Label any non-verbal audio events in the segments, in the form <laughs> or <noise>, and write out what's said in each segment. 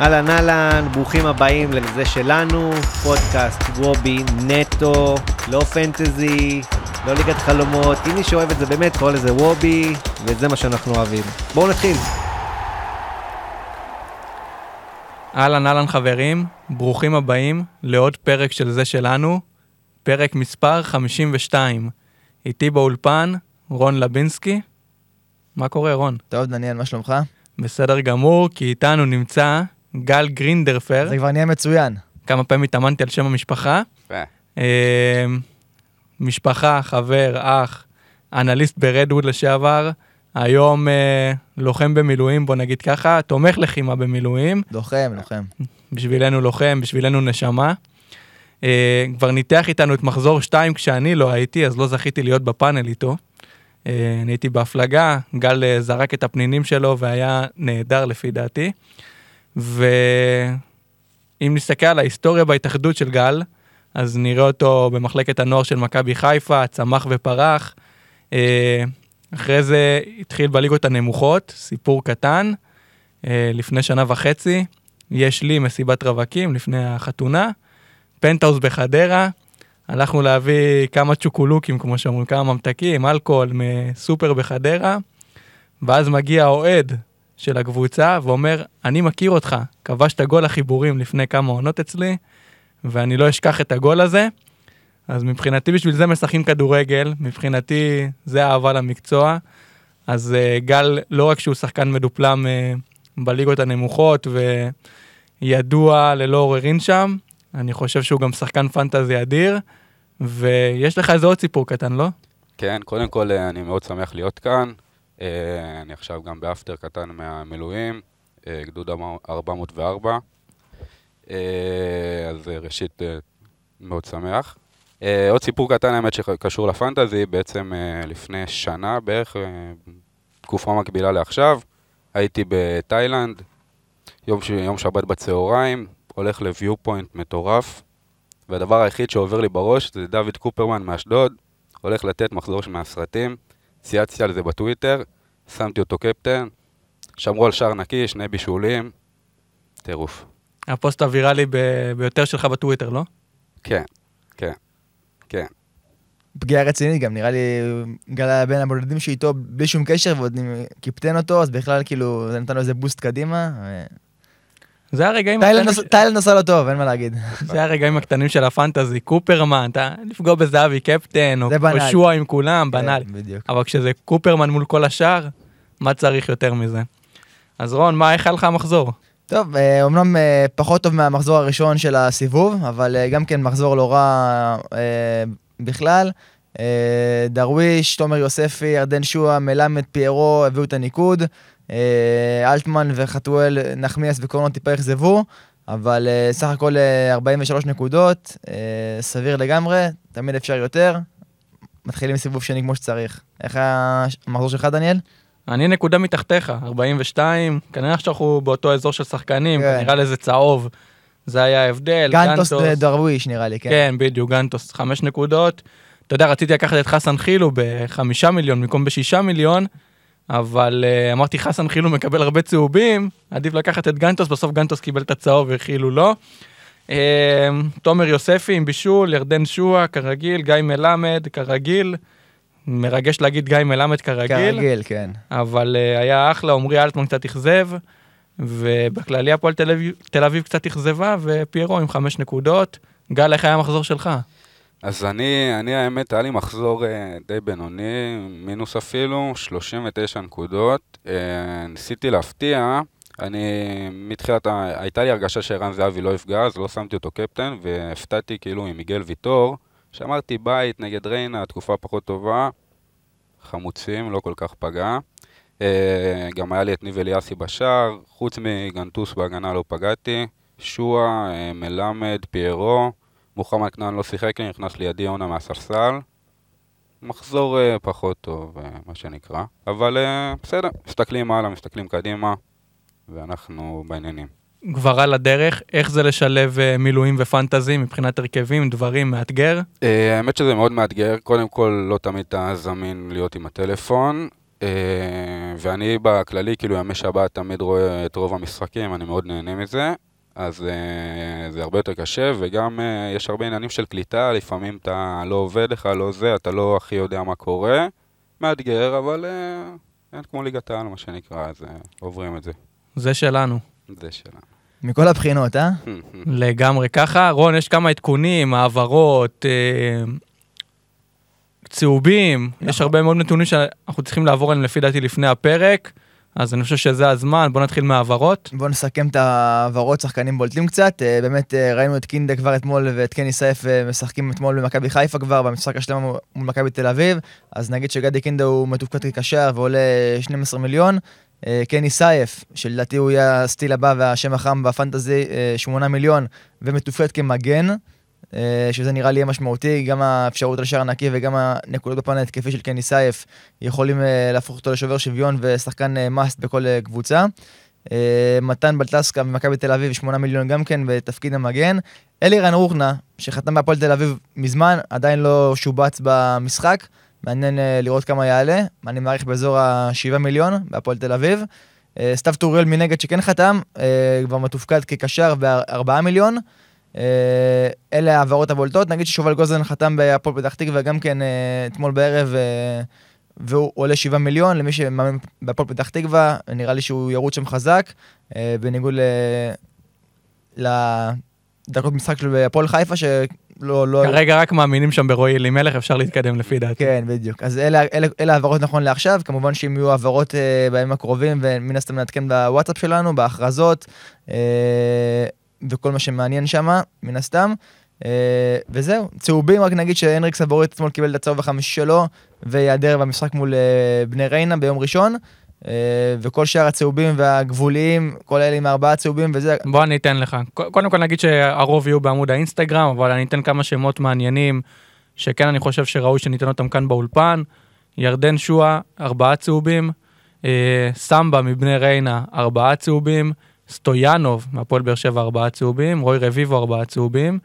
אהלן אהלן, ברוכים הבאים לזה שלנו, פודקאסט וובי נטו, לא פנטזי, לא ליגת חלומות, אם מי שאוהב את זה באמת קורא לזה וובי, וזה מה שאנחנו אוהבים. בואו נתחיל. אהלן אהלן חברים, ברוכים הבאים לעוד פרק של זה שלנו, פרק מספר 52. איתי באולפן, רון לבינסקי. מה קורה רון? טוב, דניאל, מה שלומך? בסדר גמור, כי איתנו נמצא גל גרינדרפר. זה כבר נהיה מצוין. כמה פעמים התאמנתי על שם המשפחה. יפה. אה, משפחה, חבר, אח, אנליסט ברדווד לשעבר, היום אה, לוחם במילואים, בוא נגיד ככה, תומך לחימה במילואים, לוחם, לוחם. בשבילנו לוחם, בשבילנו נשמה. אה, כבר ניתח איתנו את מחזור 2 כשאני לא הייתי, אז לא זכיתי להיות בפאנל איתו. אה, אני הייתי בהפלגה, גל אה, זרק את הפנינים שלו והיה נהדר לפי דעתי. ואם נסתכל על ההיסטוריה בהתאחדות של גל, אז נראה אותו במחלקת הנוער של מכבי חיפה, צמח ופרח. אה, אחרי זה התחיל בליגות הנמוכות, סיפור קטן, אה, לפני שנה וחצי, יש לי מסיבת רווקים לפני החתונה, פנטהאוס בחדרה, הלכנו להביא כמה צ'וקולוקים, כמו שאומרים, כמה ממתקים, אלכוהול מסופר בחדרה, ואז מגיע האוהד של הקבוצה ואומר, אני מכיר אותך, כבשת גול החיבורים לפני כמה עונות אצלי, ואני לא אשכח את הגול הזה. אז מבחינתי בשביל זה משחקים כדורגל, מבחינתי זה אהבה למקצוע. אז uh, גל, לא רק שהוא שחקן מדופלם uh, בליגות הנמוכות וידוע ללא עוררין שם, אני חושב שהוא גם שחקן פנטזי אדיר, ויש לך איזה עוד סיפור קטן, לא? כן, קודם כל אה, אני מאוד שמח להיות כאן. אה, אני עכשיו גם באפטר קטן מהמילואים, אה, גדוד 404. אה, אז ראשית, מאוד שמח. עוד סיפור קטן, האמת, שקשור לפנטזי, בעצם לפני שנה בערך, תקופה מקבילה לעכשיו, הייתי בתאילנד, יום, ש... יום שבת בצהריים, הולך ל view point מטורף, והדבר היחיד שעובר לי בראש זה דוד קופרמן מאשדוד, הולך לתת מחזור מהסרטים, צייצתי על זה בטוויטר, שמתי אותו קפטן, שמרו על שער נקי, שני בישולים, טירוף. הפוסט הוויראלי ב- ביותר שלך בטוויטר, לא? כן, כן, כן. פגיעה רצינית גם, נראה לי גל היה בין הבודדים שאיתו בלי שום קשר ועוד קיפטן אותו, אז בכלל כאילו זה נתן לו איזה בוסט קדימה. ו- זה הרגעים הקטנים, תאילנד עשה לו טוב, אין מה להגיד. זה הרגעים הקטנים של הפנטזי, קופרמן, אתה לפגוע בזהבי קפטן, או בנאלי. שועה עם כולם, בנאלי. כן, בדיוק. אבל כשזה קופרמן מול כל השאר, מה צריך יותר מזה? אז רון, מה, איך היה לך המחזור? טוב, אה, אומנם אה, פחות טוב מהמחזור הראשון של הסיבוב, אבל אה, גם כן מחזור לא רע אה, בכלל. אה, דרוויש, תומר יוספי, ירדן שועה, מלמד, פיירו הביאו את הניקוד. אה, אלטמן וחתואל, נחמיאס וקורנו טיפה אכזבו, אבל אה, סך הכל אה, 43 נקודות, אה, סביר לגמרי, תמיד אפשר יותר. מתחילים סיבוב שני כמו שצריך. איך היה המחזור שלך, דניאל? אני נקודה מתחתיך, 42, כנראה שאנחנו באותו אזור של שחקנים, כן. נראה לזה צהוב, זה היה ההבדל. גנטוס דרוויש נראה לי, כן. כן, בדיוק, גנטוס, חמש נקודות. אתה יודע, רציתי לקחת את חסן חילו בחמישה מיליון במקום בשישה מיליון, אבל uh, אמרתי, חסן חילו מקבל הרבה צהובים, עדיף לקחת את גנטוס, בסוף גנטוס קיבל את הצהוב וחילו לא. Uh, תומר יוספי עם בישול, ירדן שועה, כרגיל, גיא מלמד, כרגיל. מרגש להגיד גיא מלמד כרגיל, כרגיל, כן. אבל uh, היה אחלה, עמרי אלטמן קצת אכזב, ובכללי הפועל תל אביב קצת אכזבה, ופיירו עם חמש נקודות. גל, איך היה המחזור שלך? אז אני, אני האמת, היה לי מחזור אה, די בינוני, מינוס אפילו, 39 נקודות. אה, ניסיתי להפתיע, אני מתחילת, הייתה לי הרגשה שערן זהבי לא יפגע, אז לא שמתי אותו קפטן, והפתעתי כאילו עם מיגל ויטור, שאמרתי בית נגד ריינה, תקופה פחות טובה, חמוצים, לא כל כך פגע. אה, גם היה לי את ניב אליאסי בשער, חוץ מגנטוס בהגנה לא פגעתי, שועה, מלמד, פיירו. מוחמד כנען לא שיחק נכנס לידי יונה מהספסל. מחזור uh, פחות טוב, uh, מה שנקרא. אבל uh, בסדר, מסתכלים הלאה, מסתכלים קדימה, ואנחנו בעניינים. כבר על הדרך, איך זה לשלב אה, מילואים ופנטזי מבחינת הרכבים, דברים, מאתגר? Uh, האמת שזה מאוד מאתגר, קודם כל לא תמיד אתה זמין להיות עם הטלפון. אה, ואני בכללי, כאילו ימי שבת תמיד רואה את רוב המשחקים, אני מאוד נהנה מזה. אז אה, זה הרבה יותר קשה, וגם אה, יש הרבה עניינים של קליטה, לפעמים אתה לא עובד לך, לא זה, אתה לא הכי יודע מה קורה. מאתגר, אבל אה, אין כמו ליגת העל, מה שנקרא, אז אה, עוברים את זה. זה שלנו. זה שלנו. מכל הבחינות, אה? <laughs> לגמרי ככה. רון, יש כמה עדכונים, העברות, אה, צהובים, יש נכון. הרבה מאוד נתונים שאנחנו צריכים לעבור עליהם לפי דעתי לפני הפרק, אז אני חושב שזה הזמן, בוא נתחיל מהעברות. בואו נסכם את העברות, שחקנים בולטים קצת. אה, באמת אה, ראינו את קינדה כבר אתמול ואת קני סייף אה, משחקים אתמול במכבי חיפה כבר, במשחק השלם מול מכבי תל אביב. אז נגיד שגדי קינדה הוא מתופקד כקשר ועולה 12 מיליון. קני סייף, שלדעתי הוא יהיה הסטיל הבא והשם החם בפנטזי, אה, 8 מיליון, ומתופקד כמגן. אה, שזה נראה לי משמעותי, גם האפשרות על שער נקי וגם הנקודות בפן ההתקפי של קני סייף יכולים אה, להפוך אותו לשובר שוויון ושחקן מאסט בכל אה, קבוצה. אה, מתן בלטסקה ממכבי תל אביב, 8 מיליון גם כן בתפקיד המגן. אלירן רוחנה, שחתם בהפועל תל אביב מזמן, עדיין לא שובץ במשחק. מעניין לראות כמה יעלה, אני מעריך באזור ה-7 מיליון בהפועל תל אביב. סתיו טוריאל מנגד שכן חתם, כבר מתופקד כקשר ב-4 מיליון. אה, אלה ההעברות הבולטות, נגיד ששובל גוזלן חתם בהפועל פתח תקווה גם כן אה, אתמול בערב, אה, והוא עולה 7 מיליון, למי שמאמין בהפועל פתח תקווה, נראה לי שהוא ירוץ שם חזק, בניגוד ל... לדקות משחק של הפועל חיפה, שלא... לא... כרגע רק מאמינים שם ברועי אלימלך, אפשר להתקדם לפי דעתי. כן, בדיוק. אז אלה, אלה, אלה העברות נכון לעכשיו, כמובן שאם יהיו העברות אה, בימים הקרובים, ומן הסתם נעדכן בוואטסאפ שלנו, בהכרזות, אה, וכל מה שמעניין שם, מן הסתם. אה, וזהו, צהובים, רק נגיד שהנריק סבורית אתמול קיבל את הצהוב החמישי שלו, וייעדר במשחק מול אה, בני ריינה ביום ראשון. אה, וכל שאר הצהובים והגבוליים, כל אלה עם ארבעה צהובים וזה, בוא אני אתן לך. קודם כל נגיד שהרוב יהיו בעמוד האינסטגרם, אבל אני אתן כמה שמות מעניינים, שכן אני חושב שראוי שניתן אותם כאן באולפן. ירדן שואה, ארבעה צהובים. סמבה מבני ריינה, ארבעה צהובים. סטויאנוב מהפועל באר שבע, ארבעה צהובים. רוי רביבו, ארבעה צהובים.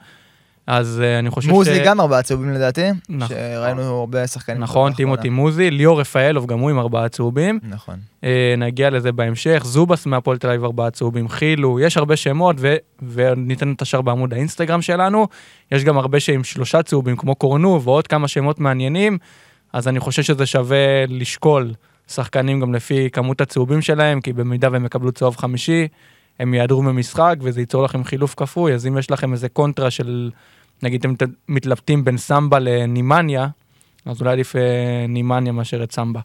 אז אה, אני חושב מוזי גם ארבעה צהובים לדעתי, נכון. שראינו הרבה שחקנים. נכון. טימותי מוזי, ליאור רפאלוב, גם הוא עם ארבעה צהובים. נכון. אה, נגיע לזה בהמשך. זובס מהפועל תל אביב, ארבעה צהובים, חילו, יש הרבה שמות, ו- וניתן את השאר בעמוד האינסטגרם שלנו. יש גם הרבה שעם שלושה צהובים, כמו קורנו, ועוד כמה שמות מעניינים, אז אני חושב שזה שווה לשקול שחקנים גם לפי כמות הצהובים שלהם, כי במידה והם יקבלו צהוב חמישי, הם יעדרו ממשחק, וזה ייצור לכם חילוף כפוי, אז אם יש לכם איזה קונטרה של, נגיד אתם מתלבטים בין סמבה לנימניה, אז אולי עדיף אה, נימניה מאשר את סמבה.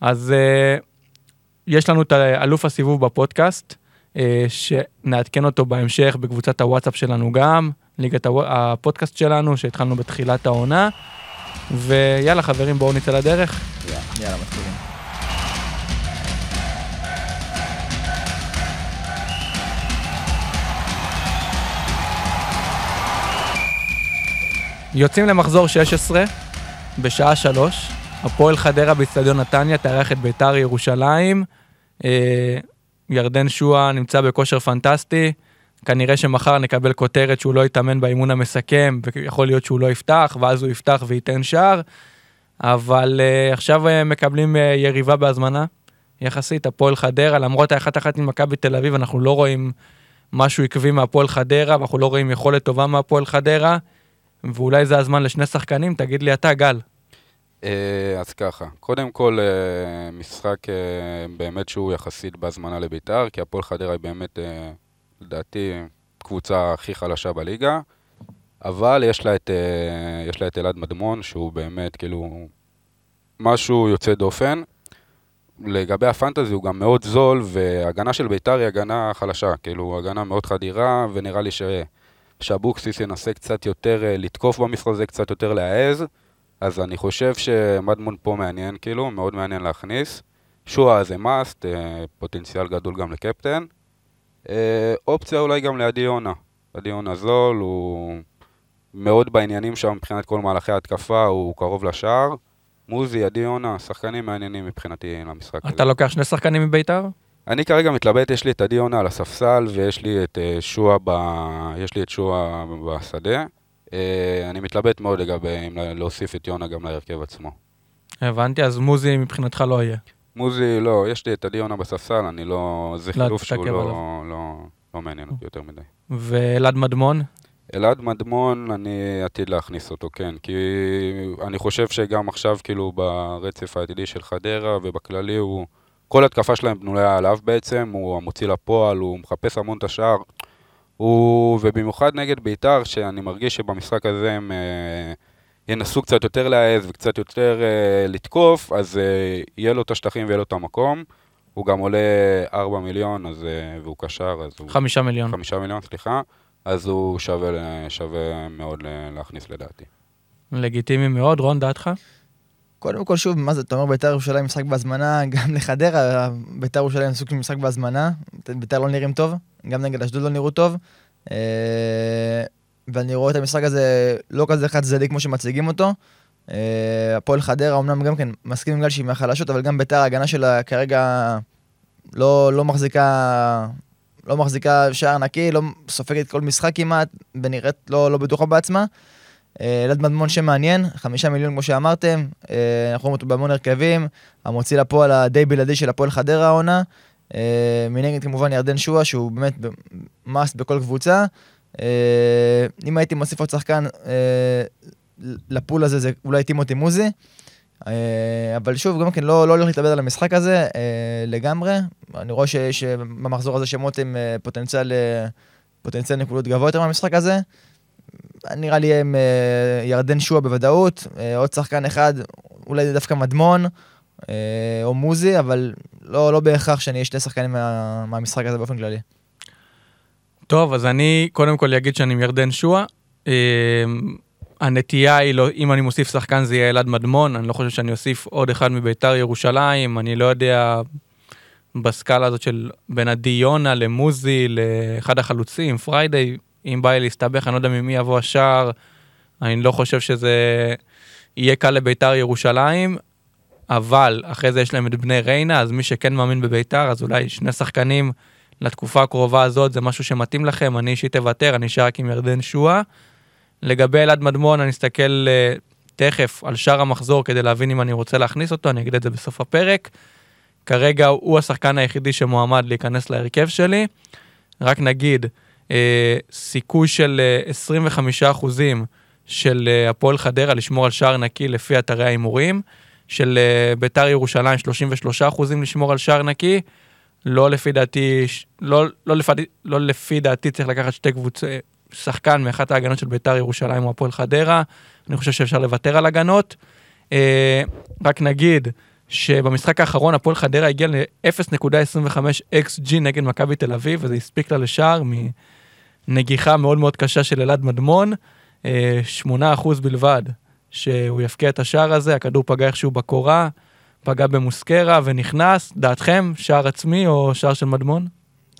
אז אה, יש לנו את אלוף הסיבוב בפודקאסט, אה, שנעדכן אותו בהמשך בקבוצת הוואטסאפ שלנו גם, ליגת הפודקאסט שלנו, שהתחלנו בתחילת העונה. ויאללה חברים, בואו נצא לדרך. יאללה, מתחילים. יוצאים למחזור 16, בשעה 3, הפועל חדרה באצטדיון נתניה תארח את ביתר ירושלים. אה, ירדן שואה נמצא בכושר פנטסטי, כנראה שמחר נקבל כותרת שהוא לא יתאמן באימון המסכם, ויכול להיות שהוא לא יפתח, ואז הוא יפתח וייתן שער. אבל uh, עכשיו uh, מקבלים יריבה בהזמנה, יחסית, הפועל חדרה, למרות האחת אחת עם מכבי תל אביב, אנחנו לא רואים משהו עקבי מהפועל חדרה, ואנחנו לא רואים יכולת טובה מהפועל חדרה, ואולי זה הזמן לשני שחקנים, תגיד לי אתה, גל. אה, אז ככה, קודם כל אה, משחק אה, באמת שהוא יחסית בהזמנה לביתר, כי הפועל חדרה היא באמת, לדעתי, קבוצה הכי חלשה בליגה, אבל יש לה את, יש לה את אלעד מדמון, שהוא באמת כאילו משהו יוצא דופן. לגבי הפנטזי הוא גם מאוד זול, והגנה של ביתר היא הגנה חלשה, כאילו הגנה מאוד חדירה, ונראה לי ש... שאבוקסיס ינסה קצת יותר אה, לתקוף במשחק הזה, קצת יותר להעז. אז אני חושב שמדמון פה מעניין, כאילו, מאוד מעניין להכניס. שואה זה מאסט, פוטנציאל גדול גם לקפטן. אה, אופציה אולי גם לעדי יונה. עדי יונה זול, הוא מאוד בעניינים שם מבחינת כל מהלכי ההתקפה, הוא קרוב לשער. מוזי, עדי יונה, שחקנים מעניינים מבחינתי למשחק הזה. אתה לוקח שני שחקנים מביתר? אני כרגע מתלבט, יש לי את עדי יונה על הספסל ויש לי את אה, שועה ב... יש לי את שועה בשדה. אה, אני מתלבט מאוד לגבי אם לה- להוסיף את יונה גם להרכב עצמו. הבנתי, אז מוזי מבחינתך לא יהיה. מוזי, לא, יש לי את עדי יונה בספסל, אני לא... זה לא חילוף שהוא לא. לא, לא מעניין אותי יותר מדי. ואלעד מדמון? אלעד מדמון, אני עתיד להכניס אותו, כן. כי אני חושב שגם עכשיו, כאילו, ברצף העתידי של חדרה ובכללי, הוא... כל התקפה שלהם בנויה עליו בעצם, הוא המוציא לפועל, הוא מחפש המון את השער. הוא... ובמיוחד נגד בית"ר, שאני מרגיש שבמשחק הזה הם אה, ינסו קצת יותר להעז וקצת יותר אה, לתקוף, אז אה, יהיה לו את השטחים ויהיה לו את המקום. הוא גם עולה 4 מיליון, אז, אה, והוא קשר, אז הוא... חמישה מיליון. חמישה מיליון, סליחה, אז הוא שווה, שווה מאוד ל- להכניס לדעתי. לגיטימי מאוד, רון, דעתך? קודם כל, שוב, מה זה, אתה אומר בית"ר ירושלים משחק בהזמנה, גם לחדרה, בית"ר ירושלים סוג של משחק בהזמנה, בית"ר לא נראים טוב, גם נגד אשדוד לא נראו טוב. אה, ואני רואה את המשחק הזה לא כזה חד צדדי כמו שמציגים אותו. אה, הפועל חדרה אמנם גם כן מסכים גל שהיא מהחלשות, אבל גם בית"ר ההגנה שלה כרגע לא, לא מחזיקה... לא מחזיקה שער נקי, לא סופגת כל משחק כמעט, ונראית לא, לא בטוחה בעצמה. אה, אלעד מדמון שמעניין, חמישה מיליון כמו שאמרתם, אה, אנחנו רואים אותו בהמון הרכבים, המוציא לפועל הדי בלעדי של הפועל חדרה העונה. אה, מנגד כמובן ירדן שואה, שהוא באמת מאסט בכל קבוצה. אם הייתי מוסיף עוד שחקן לפול הזה, זה אולי טימותי מוזי. אבל שוב, גם כן, לא, לא הולך להתאבד על המשחק הזה לגמרי. אני רואה שיש במחזור הזה שמות עם פוטנציאל, פוטנציאל נקודות גבוה יותר מהמשחק הזה. נראה לי עם אה, ירדן שועה בוודאות, אה, עוד שחקן אחד, אולי דווקא מדמון אה, או מוזי, אבל לא, לא בהכרח שאני אהיה שני שחקנים מה, מהמשחק הזה באופן כללי. טוב, אז אני קודם כל אגיד שאני עם ירדן שואה. אה, הנטייה היא, לא, אם אני מוסיף שחקן זה יהיה אלעד מדמון, אני לא חושב שאני אוסיף עוד אחד מביתר ירושלים, אני לא יודע בסקאלה הזאת של בין עדי יונה למוזי, לאחד החלוצים, פריידיי, אם בא לי להסתבך, אני לא יודע ממי יבוא השער, אני לא חושב שזה יהיה קל לביתר ירושלים, אבל אחרי זה יש להם את בני ריינה, אז מי שכן מאמין בביתר, אז אולי שני שחקנים לתקופה הקרובה הזאת, זה משהו שמתאים לכם, אני אישית אוותר, אני אשאר רק עם ירדן שואה. לגבי אלעד מדמון, אני אסתכל uh, תכף על שאר המחזור כדי להבין אם אני רוצה להכניס אותו, אני אגיד את זה בסוף הפרק. כרגע הוא השחקן היחידי שמועמד להיכנס להרכב שלי. רק נגיד, uh, סיכוי של uh, 25% של uh, הפועל חדרה לשמור על שער נקי לפי אתרי ההימורים, של uh, ביתר ירושלים 33% לשמור על שער נקי. לא לפי דעתי, לא, לא, לפי, לא לפי דעתי צריך לקחת שתי קבוצות, שחקן מאחת ההגנות של ביתר ירושלים או הפועל חדרה, אני חושב שאפשר לוותר על הגנות. אה, רק נגיד שבמשחק האחרון הפועל חדרה הגיע ל-0.25 XG נגד מכבי תל אביב, וזה הספיק לה לשער מנגיחה מאוד מאוד קשה של אלעד מדמון, אה, 8% בלבד שהוא יפקיע את השער הזה, הכדור פגע איכשהו בקורה, פגע במוסקרה ונכנס, דעתכם, שער עצמי או שער של מדמון?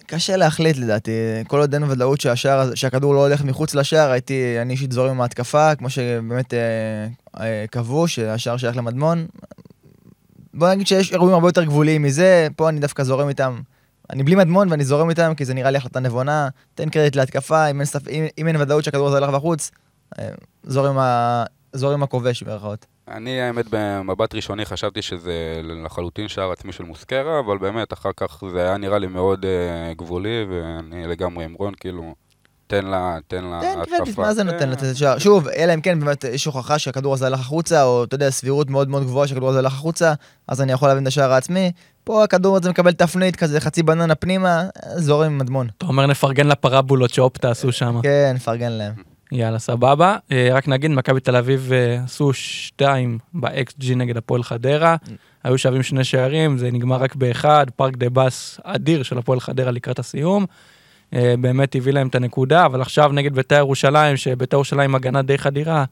קשה להחליט לדעתי, כל עוד אין ודאות שהשער, שהכדור לא הולך מחוץ לשער, הייתי, אני אישית זורם עם ההתקפה, כמו שבאמת אה, אה, קבעו, שהשער שייך למדמון. בוא נגיד שיש אירועים הרבה יותר גבוליים מזה, פה אני דווקא זורם איתם. אני בלי מדמון ואני זורם איתם, כי זה נראה לי החלטה נבונה. תן קרדיט להתקפה, אם אין, ספ... אם, אם אין ודאות שהכדור הזה הולך בחוץ, אה, זורם ה- זורם הכובש במירכאות. אני, האמת, במבט ראשוני חשבתי שזה לחלוטין שער עצמי של מוסקרה, אבל באמת, אחר כך זה היה נראה לי מאוד uh, גבולי, ואני לגמרי עם רון, כאילו, תן לה, תן לה תן התקפה. קרדיט, מה זה כן. נותן לתת שער? שוב, אלא אם כן באמת יש הוכחה שהכדור הזה הלך החוצה, או אתה יודע, סבירות מאוד מאוד גבוהה שהכדור הזה הלך החוצה, אז אני יכול להבין את השער העצמי. פה הכדור הזה מקבל תפנית כזה, חצי בננה פנימה, זורם עם מדמון. אתה אומר נפרגן לפרבולות שאופטה עשו שם. כן, נפרגן להם. יאללה, סבבה. אה, רק נגיד, מכבי תל אביב אה, עשו שתיים ב-XG נגד הפועל חדרה. היו שווים שני שערים, זה נגמר רק באחד, פארק דה בס אדיר של הפועל חדרה לקראת הסיום. אה, באמת הביא להם את הנקודה, אבל עכשיו נגד בית"ר ירושלים, שבית"ר ירושלים הגנה די חדירה,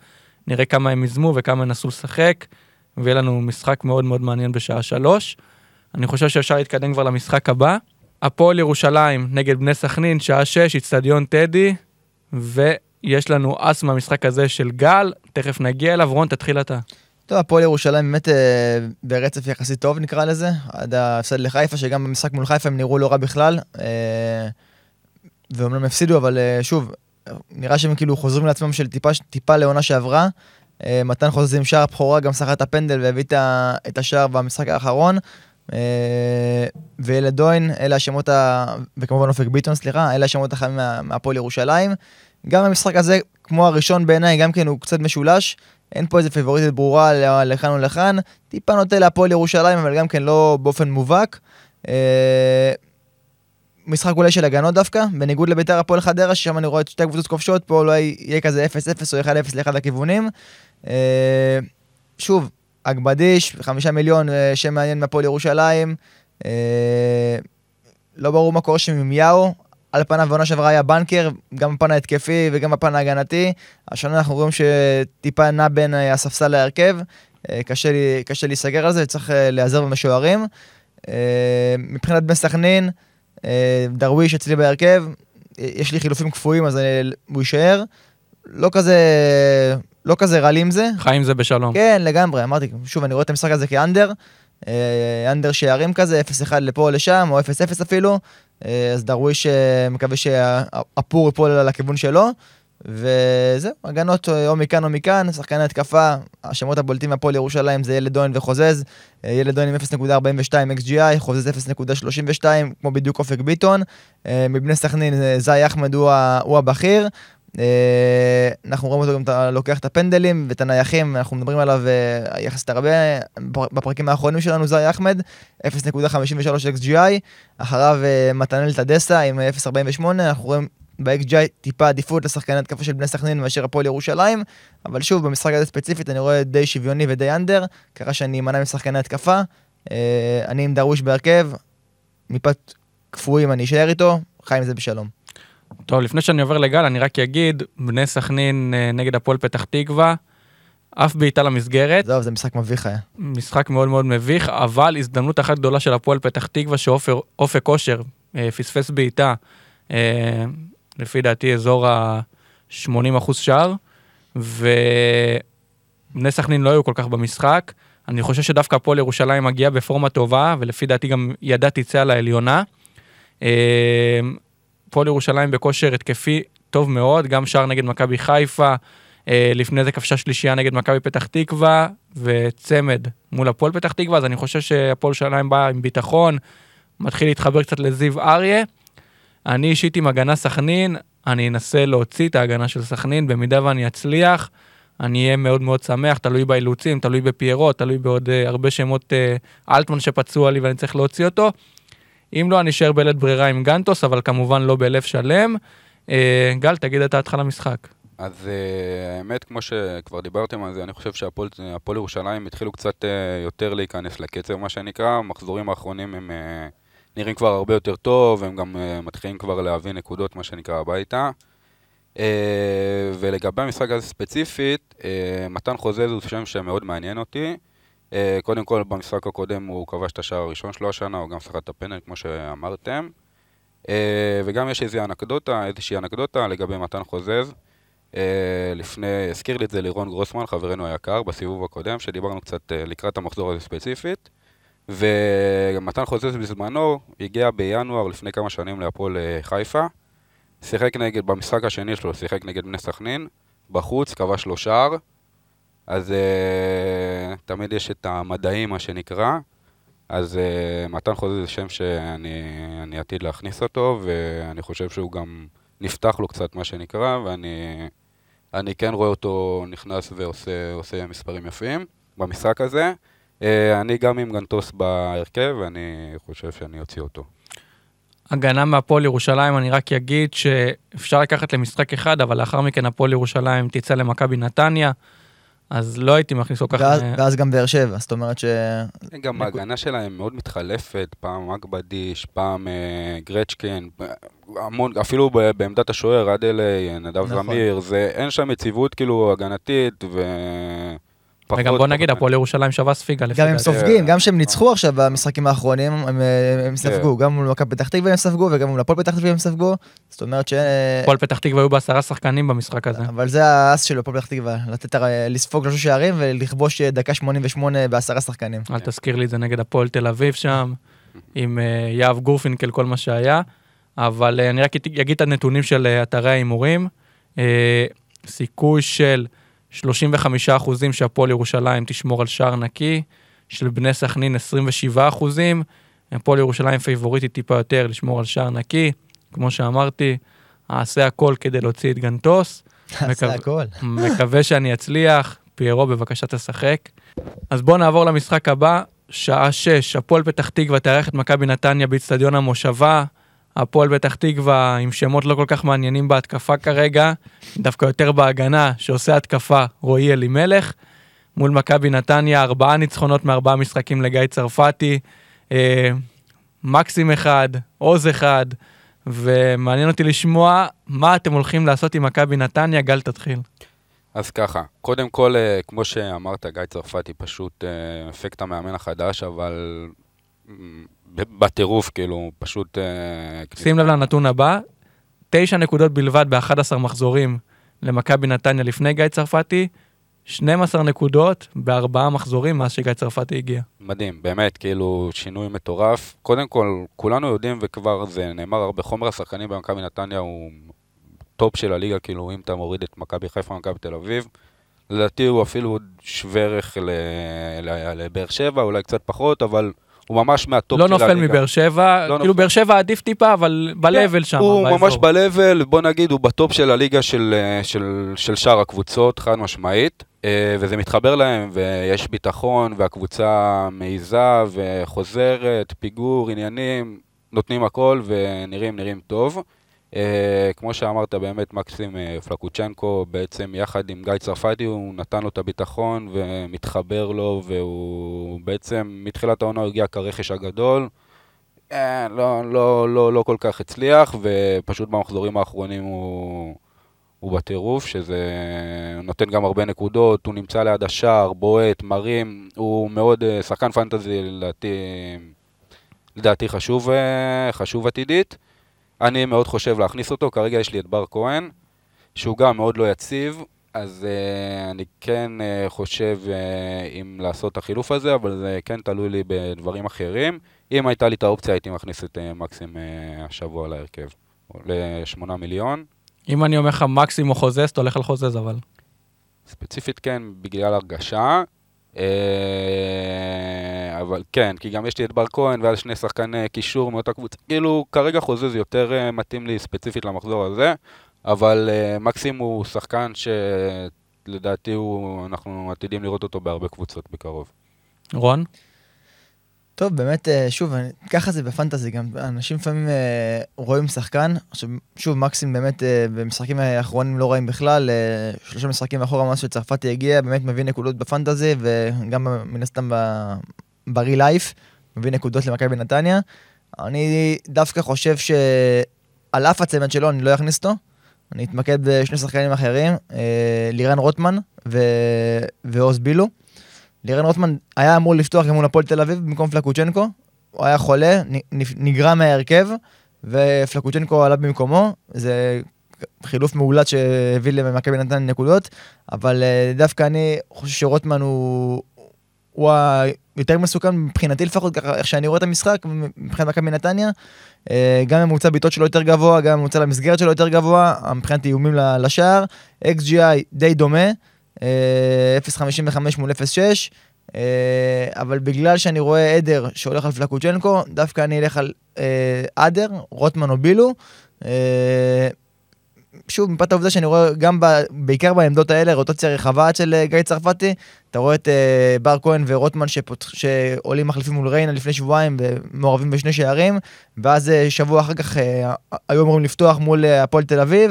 נראה כמה הם יזמו וכמה הם נסו לשחק, ויהיה לנו משחק מאוד מאוד מעניין בשעה שלוש. אני חושב שאפשר להתקדם כבר למשחק הבא. הפועל ירושלים נגד בני סכנין, שעה שש, אצטדיון טדי, ויש לנו אס מהמשחק הזה של גל, תכף נגיע אליו. רון, תתחיל אתה. טוב, הפועל ירושלים באמת אה, ברצף יחסית טוב נקרא לזה, עד ההפסד לחיפה, שגם במשחק מול חיפה הם נראו לא רע בכלל. אה, ואומנם הפסידו, אבל אה, שוב, נראה שהם כאילו חוזרים לעצמם של טיפה, טיפה לעונה שעברה. אה, מתן חוזז עם שער הבכורה, גם סחט הפנדל והביא את השער במשחק האחרון. וילד דוין, אלה השמות ה... וכמובן אופק ביטון, סליחה, אלה השמות החמים מה- מהפועל ירושלים. גם המשחק הזה, כמו הראשון בעיניי, גם כן הוא קצת משולש. אין פה איזה פיבוריטית ברורה לכאן או לכאן. טיפה נוטה להפועל ירושלים, אבל גם כן לא באופן מובהק. אה, משחק אולי של הגנות דווקא, בניגוד לביתר הפועל חדרה, ששם אני רואה את שתי הקבוצות כובשות, פה אולי יהיה כזה 0-0 או 1-0 לאחד הכיוונים. אה, שוב, אגבדיש, חמישה מיליון, אה, שם מעניין מהפועל ירושלים. אה, לא ברור מה קורה שם עם יאו. על פניו בעונה שעברה היה בנקר, גם בפן ההתקפי וגם בפן ההגנתי. השנה אנחנו רואים שטיפה נע בין אה, הספסל להרכב. קשה, קשה להיסגר על זה, צריך להיעזר במשוערים. מבחינת בני סכנין, דרוויש אצלי בהרכב, יש לי חילופים קפואים אז הוא יישאר. לא כזה, לא כזה רע לי עם זה. חיים זה בשלום. כן, לגמרי, אמרתי, שוב, אני רואה את המשחק הזה כאנדר, אה, אנדר שערים כזה, 0-1 לפה או לשם, או 0-0 אפילו, אה, אז דרוויש אה, מקווה שהפור ייפול על הכיוון שלו, וזהו, הגנות אה, או מכאן או מכאן, שחקני התקפה, השמות הבולטים מהפועל ירושלים זה ילד דוין וחוזז, אה, ילד דוין עם 0.42 XGI, חוזז 0.32, כמו בדיוק אופק ביטון, אה, מבני סכנין זי אחמד הוא הוא הבכיר, אנחנו רואים אותו גם לוקח את הפנדלים ואת הנייחים, אנחנו מדברים עליו אה, יחסית הרבה בפרקים האחרונים שלנו, זי אחמד, 0.53 XGI, אחריו אה, מתנאל טדסה עם 0.48, אנחנו רואים ב-XGI טיפה עדיפות לשחקני התקפה של בני סכנין מאשר הפועל ירושלים, אבל שוב, במשחק הזה ספציפית אני רואה די שוויוני ודי אנדר, קרה שאני אמנע משחקני התקפה, אה, אני עם דרוויש בהרכב, מפת קפואים אני אשאר איתו, חי עם זה בשלום. טוב, לפני שאני עובר לגל, אני רק אגיד, בני סכנין אה, נגד הפועל פתח תקווה, אף בעיטה למסגרת, עזוב, זה משחק מביך היה. משחק מאוד מאוד מביך, אבל הזדמנות אחת גדולה של הפועל פתח תקווה, שאופק כושר אה, פספס בעיטה, אה, לפי דעתי אזור ה-80% שער, ובני סכנין לא היו כל כך במשחק. אני חושב שדווקא הפועל ירושלים מגיעה בפורמה טובה, ולפי דעתי גם ידה תצא על העליונה. הפועל ירושלים בכושר התקפי טוב מאוד, גם שער נגד מכבי חיפה, אה, לפני זה כבשה שלישייה נגד מכבי פתח תקווה, וצמד מול הפועל פתח תקווה, אז אני חושב שהפועל ירושלים בא עם ביטחון, מתחיל להתחבר קצת לזיו אריה. אני אישית עם הגנה סכנין, אני אנסה להוציא את ההגנה של סכנין, במידה ואני אצליח, אני אהיה מאוד מאוד שמח, תלוי באילוצים, תלוי בפיירות, תלוי בעוד uh, הרבה שמות uh, אלטמן שפצוע לי ואני צריך להוציא אותו. אם לא, אני אשאר בלית ברירה עם גנטוס, אבל כמובן לא בלב שלם. Uh, גל, תגיד את דעתך למשחק. אז uh, האמת, כמו שכבר דיברתם על זה, אני חושב שהפועל הפועל ירושלים התחילו קצת uh, יותר להיכנס לקצב, מה שנקרא. המחזורים האחרונים הם uh, נראים כבר הרבה יותר טוב, הם גם uh, מתחילים כבר להביא נקודות, מה שנקרא, הביתה. Uh, ולגבי המשחק הזה ספציפית, uh, מתן חוזז הוא שם שמאוד מעניין אותי. Uh, קודם כל, במשחק הקודם הוא כבש את השער הראשון שלו השנה, הוא גם שחק את הפנל, כמו שאמרתם. Uh, וגם יש איזושהי אנקדוטה, איזושהי אנקדוטה לגבי מתן חוזז. Uh, לפני, הזכיר לי את זה לירון גרוסמן, חברנו היקר, בסיבוב הקודם, שדיברנו קצת לקראת המחזור הזה ספציפית. ומתן חוזז בזמנו הגיע בינואר לפני כמה שנים להפועל חיפה. שיחק נגד, במשחק השני שלו, שיחק נגד בני סכנין, בחוץ, כבש לו שער. אז uh, תמיד יש את המדעים, מה שנקרא. אז uh, מתן חוזז זה שם שאני עתיד להכניס אותו, ואני חושב שהוא גם נפתח לו קצת, מה שנקרא, ואני אני כן רואה אותו נכנס ועושה מספרים יפים במשחק הזה. Uh, אני גם עם גנטוס בהרכב, ואני חושב שאני אוציא אותו. הגנה מהפועל ירושלים, אני רק אגיד שאפשר לקחת למשחק אחד, אבל לאחר מכן הפועל ירושלים תצא למכבי נתניה, אז לא הייתי מכניס כל כך... ואז, ואז גם באר שבע, זאת אומרת ש... גם ההגנה שלהם מאוד מתחלפת, פעם אגבדיש, פעם אה, גרצ'קין, המון, אפילו ב- בעמדת השוער, עד אלי, נדב נכון. זמיר, זה, אין שם יציבות כאילו הגנתית, ו... פחות- וגם בוא נגיד, מעניין. הפועל ירושלים שווה ספיגה לפי גם הם. סופגים, גם שהם ניצחו עכשיו במשחקים האחרונים, הם, הם ספגו, גם מול מכבי פתח תקווה הם ספגו, וגם מול הפועל פתח תקווה הם ספגו, זאת אומרת ש... הפועל פתח תקווה היו בעשרה שחקנים במשחק הזה. אבל זה האס של הפועל פתח תקווה, לתת, לספוג שלושה שערים ולכבוש דקה 88 בעשרה שחקנים. אל תזכיר לי את זה נגד הפועל תל אביב שם, עם אה, יהב גורפינקל, כל מה שהיה. אבל אה, אני רק אגיד את הנתונים של אה, אתרי ההימורים. סיכוי של 35% שהפועל ירושלים תשמור על שער נקי, של בני סכנין 27 אחוזים. הפועל ירושלים פייבוריטית טיפה יותר לשמור על שער נקי. כמו שאמרתי, אעשה הכל כדי להוציא את גנטוס. עשה מקו- הכל. מקווה שאני אצליח. פיירו, בבקשה תשחק. אז בואו נעבור למשחק הבא, שעה 6, הפועל פתח תקווה תארח את מכבי נתניה באיצטדיון המושבה. הפועל פתח תקווה עם שמות לא כל כך מעניינים בהתקפה כרגע, דווקא יותר בהגנה, שעושה התקפה רועי אלימלך. מול מכבי נתניה, ארבעה ניצחונות מארבעה משחקים לגיא צרפתי, אה, מקסים אחד, עוז אחד, ומעניין אותי לשמוע מה אתם הולכים לעשות עם מכבי נתניה, גל תתחיל. אז ככה, קודם כל, אה, כמו שאמרת, גיא צרפתי פשוט אה, אפקט המאמן החדש, אבל בטירוף, כאילו, פשוט... אה, שים לב לנתון הבא, תשע נקודות בלבד ב-11 מחזורים למכבי נתניה לפני גיא צרפתי, 12 נקודות בארבעה מחזורים מאז שגיא צרפתי הגיע. מדהים, באמת, כאילו, שינוי מטורף. קודם כל, כולנו יודעים, וכבר זה נאמר הרבה, חומר השחקנים במכבי נתניה הוא top של הליגה, כאילו, אם אתה מוריד את מכבי חיפה ומכבי תל אביב, לדעתי הוא אפילו שווה ערך לבאר שבע, אולי קצת פחות, אבל הוא ממש מה top לא של הליגה. נופל מבאר שבע, לא כאילו. באר שבע עדיף טיפה, אבל ב-level שם, הוא באזור. ממש ב-level, בוא נגיד, הוא ב top של הליגה של, אה, של, של שאר הקבוצות, חד משמעית, אה, וזה מתחבר להם, ויש ביטחון, והקבוצה מעיזה וחוזרת, פיגור, עניינים, נותנים הכל ונראים, נראים טוב. אה, כמו שאמרת, באמת מקסים אה, פלקוצ'נקו, בעצם יחד עם גיא צרפתי, הוא נתן לו את הביטחון ומתחבר לו, והוא בעצם, מתחילת העונה הגיע כרכש הגדול. אה, לא, לא, לא, לא כל כך הצליח, ופשוט במחזורים האחרונים הוא, הוא בטירוף, שזה נותן גם הרבה נקודות, הוא נמצא ליד השער, בועט, מרים, הוא מאוד שחקן פנטזי, לדעתי, לדעתי חשוב, חשוב עתידית. אני מאוד חושב להכניס אותו, כרגע יש לי את בר כהן, שהוא גם מאוד לא יציב, אז uh, אני כן uh, חושב uh, אם לעשות את החילוף הזה, אבל זה כן תלוי לי בדברים אחרים. אם הייתה לי את האופציה, הייתי מכניס את uh, מקסים uh, השבוע להרכב, לשמונה מיליון. אם אני אומר לך מקסים או חוזז, אתה הולך על חוזז אבל. ספציפית כן, בגלל הרגשה. אה, אבל כן, כי גם יש לי את בר כהן ואז שני שחקני קישור מאותה קבוצה. כאילו, כרגע חוזה זה יותר אה, מתאים לי ספציפית למחזור הזה, אבל אה, מקסים הוא שחקן שלדעתי הוא, אנחנו עתידים לראות אותו בהרבה קבוצות בקרוב. רון? טוב, באמת, אה, שוב, ככה זה בפנטזי גם. אנשים לפעמים אה, רואים שחקן, עכשיו, שוב, מקסים באמת אה, במשחקים האחרונים לא רואים בכלל, שלושה משחקים אחורה מאז שצרפתי הגיע, באמת מביא נקודות בפנטזי, וגם מן הסתם ברי לייף, מביא נקודות למכבי נתניה. אני דווקא חושב שעל אף הצמד שלו, אני לא אכניס אותו. אני אתמקד בשני שחקנים אחרים, לירן רוטמן. ועוז בילו. לירן רוטמן היה אמור לפתוח גם מול הפועל תל אביב במקום פלקוצ'נקו, הוא היה חולה, נגרע מההרכב, ופלקוצ'נקו עלה במקומו, זה חילוף מאולץ שהביא למכבי נתניה נקודות, אבל אה, דווקא אני חושב שרוטמן הוא, הוא היותר מסוכן מבחינתי לפחות, ככה איך שאני רואה את המשחק, מבחינת מכבי נתניה. אה, גם ממוצע בעיטות שלו יותר גבוה, גם ממוצע למסגרת שלו יותר גבוה, מבחינת איומים לשער. XGI די דומה, 0.55 מול 0.6, אה, אבל בגלל שאני רואה עדר שהולך על פלקוצ'נקו, דווקא אני אלך על אה, עדר, רוטמן או בילו. אה, שוב, מפאת העובדה שאני רואה גם ב, בעיקר בעמדות האלה, רוטציה רחבה אה, גיא צרפתי, אתה רואה את אה, בר כהן ורוטמן שפותח, שעולים מחליפים מול ריינה לפני שבועיים ומעורבים בשני שערים, ואז אה, שבוע אחר כך אה, היו אמורים לפתוח מול אה, הפועל תל אביב.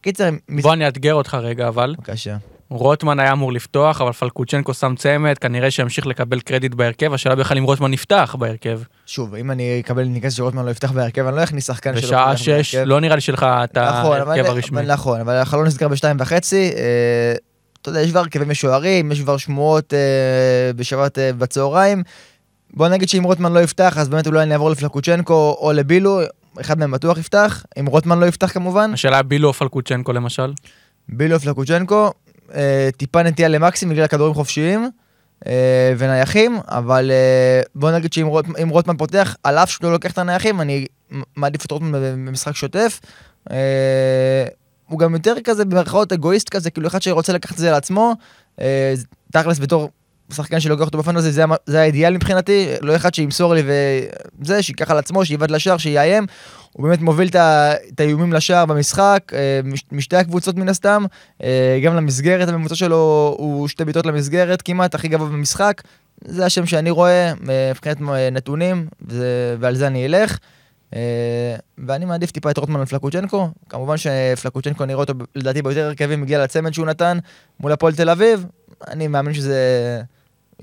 קיצר, מס- בוא אני אאתגר אותך רגע אבל. בבקשה. רוטמן היה אמור לפתוח, אבל פלקוצ'נקו שם צמד, כנראה שימשיך לקבל קרדיט בהרכב, השאלה בכלל אם רוטמן נפתח בהרכב. שוב, אם אני אקבל אינדיקציה שרוטמן לא יפתח בהרכב, אני לא אכניס שחקן שלא בשעה שש. לא נראה לי שלך את נכון, ההרכב הרשמי. נכון, אבל החלון נסגר בשתיים וחצי. אה, אתה יודע, יש כבר הרכבים משוערים, יש כבר שמועות אה, בשבת אה, בצהריים. בוא נגיד שאם רוטמן לא יפתח, אז באמת אולי אני אעבור לפלקוצ'נקו או לבילו, אחד מהם בטוח יפתח, אם רוטמן לא יפתח כמובן. השאלה בילו או פלקוצ'נקו למשל. בילו פלקוצ'נקו, אה, טיפה נטייה למקסים בגלל כדורים חופשיים אה, ונייחים, אבל אה, בוא נגיד שאם רוט, אם רוטמן פותח, על אף שהוא לא לוקח את הנייחים, אני מעדיף את רוטמן במשחק שוטף. אה, הוא גם יותר כזה במרכאות אגואיסט כזה, כאילו אחד שרוצה לקחת את זה לעצמו, אה, תכלס בתור שחקן שלוקח אותו בפנטזי, זה, המ- זה האידיאל מבחינתי, לא אחד שימסור לי וזה, שייקח על עצמו, שיבעט לשער, שיאיים. הוא באמת מוביל את האיומים לשער במשחק, אה, מש- משתי הקבוצות מן הסתם, אה, גם למסגרת, הממוצע שלו הוא שתי בעיטות למסגרת כמעט, הכי גבוה במשחק. זה השם שאני רואה אה, מבחינת נתונים, וזה- ועל זה אני אלך. ואני מעדיף טיפה את רוטמן על פלקוצ'נקו. כמובן שפלקוצ'נקו נראה אותו לדעתי ביותר הרכבים בגלל הצמד שהוא נתן מול הפועל תל אביב. אני מאמין שזה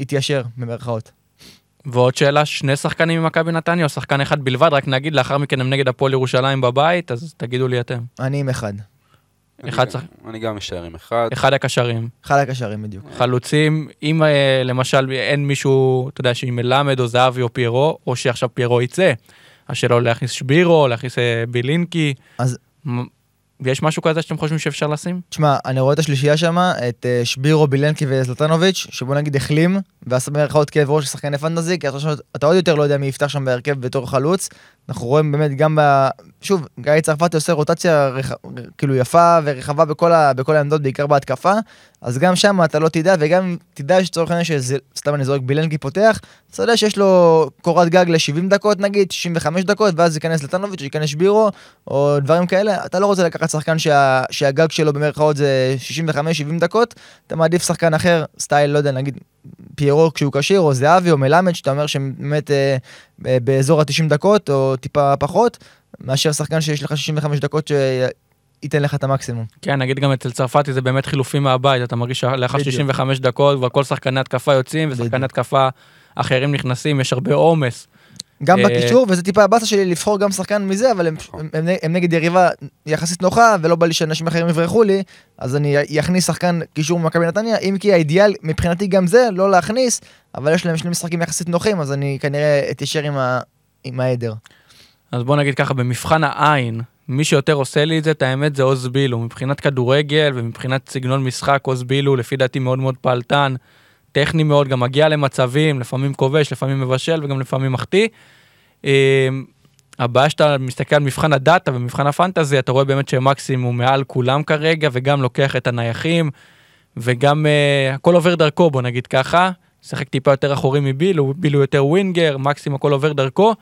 יתיישר במרכאות. ועוד שאלה, שני שחקנים ממכבי נתניה או שחקן אחד בלבד? רק נגיד, לאחר מכן הם נגד הפועל ירושלים בבית, אז תגידו לי אתם. אני עם אחד. אחד אני שח- גם- אני גם אשאר עם אחד. אחד הקשרים. אחד הקשרים בדיוק. חלוצים, אם אה, למשל אין מישהו, אתה יודע, שהיא מלמד או זהבי או פיירו, או שעכשיו פיירו יצא, השאלה הוא להכניס שבירו, להכניס אה, בילינקי. אז- מ- יש משהו כזה שאתם חושבים שאפשר לשים? תשמע, אני רואה את השלישייה שם, את אה, שבירו, בילנקי וזלטנוביץ', שבוא נגיד החלים, ועשה במרכאות כאב ראש לשחקני פנטזי, כי עכשיו אתה עוד יותר לא יודע מי יפתח שם בהרכב בתור חלוץ. אנחנו רואים באמת גם ב... שוב, גיא צרפתי עושה רוטציה רח... כאילו יפה ורחבה בכל, ה... בכל העמדות, בעיקר בהתקפה, אז גם שם אתה לא תדע, וגם תדע שצורך העניין שזה, סתם אני זורק, בילנקי פותח, אתה יודע שיש לו קורת גג ל-70 דקות נגיד, 65 דקות, ואז ייכנס לטנוביץ', ייכנס שבירו, או דברים כאלה, אתה לא רוצה לקחת שחקן שה... שהגג שלו במרכאות זה 65-70 דקות, אתה מעדיף שחקן אחר, סטייל, לא יודע, נגיד פיירו כשהוא כשיר, או זהבי או מלמד, שאתה אומר שהם באמת אה, אה, באזור ה-90 דקות, או טיפה פחות, מאשר שחקן שיש לך 65 דקות שייתן לך את המקסימום. כן, נגיד גם אצל צרפתי זה באמת חילופים מהבית, אתה מרגיש שלאחר בדיוק. 65 דקות כבר כל שחקני התקפה יוצאים ושחקני. התקפה אחרים נכנסים, יש הרבה עומס. גם אה, בקישור, וזה טיפה הבאסה שלי לבחור גם שחקן מזה, אבל הם, הם, הם, הם נגד יריבה יחסית נוחה, ולא בא לי שאנשים אחרים יברחו לי, אז אני אכניס שחקן קישור ממכבי נתניה, אם כי האידיאל מבחינתי גם זה, לא להכניס, אבל יש להם שני משחקים יחסית נוחים, אז אני כנראה אתיישר עם, ה, עם העדר. אז בוא נגיד ככה, במבחן העין, מי שיותר עושה לי את זה, את האמת זה עוז בילו. מבחינת כדורגל ומבחינת סגנון משחק, עוז בילו לפי דעתי מאוד מאוד פעלתן, טכני מאוד, גם מגיע למצבים, לפעמים כובש, לפעמים מבשל וגם לפעמים מחטיא. אה, הבעיה שאתה מסתכל על מבחן הדאטה ומבחן הפנטזי, אתה רואה באמת שמקסים הוא מעל כולם כרגע, וגם לוקח את הנייחים, וגם uh, הכל עובר דרכו, בוא נגיד ככה. שיחק טיפה יותר אחורי מבילו, בילו יותר ווינגר, מקסים הכל עובר דרכו.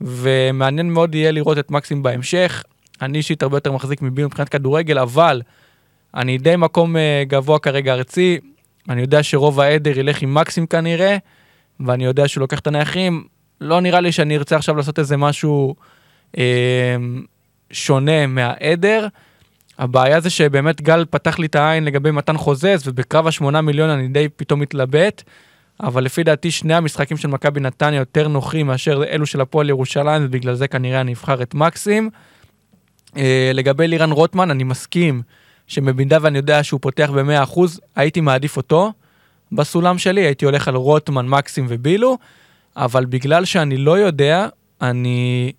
ומעניין מאוד יהיה לראות את מקסים בהמשך. אני אישית הרבה יותר מחזיק מבילו מבחינת כדורגל, אבל אני די מקום אה, גבוה כרגע ארצי. אני יודע שרוב העדר ילך עם מקסים כנראה, ואני יודע שהוא לוקח את הנייחים. לא נראה לי שאני ארצה עכשיו לעשות איזה משהו אה, שונה מהעדר. הבעיה זה שבאמת גל פתח לי את העין לגבי מתן חוזז, ובקרב השמונה מיליון אני די פתאום מתלבט. אבל לפי דעתי שני המשחקים של מכבי נתניה יותר נוחים מאשר אלו של הפועל ירושלים, ובגלל זה כנראה אני אבחר את מקסים. אה, לגבי לירן רוטמן, אני מסכים שבמידה ואני יודע שהוא פותח ב-100%, הייתי מעדיף אותו בסולם שלי, הייתי הולך על רוטמן, מקסים ובילו, אבל בגלל שאני לא יודע, אני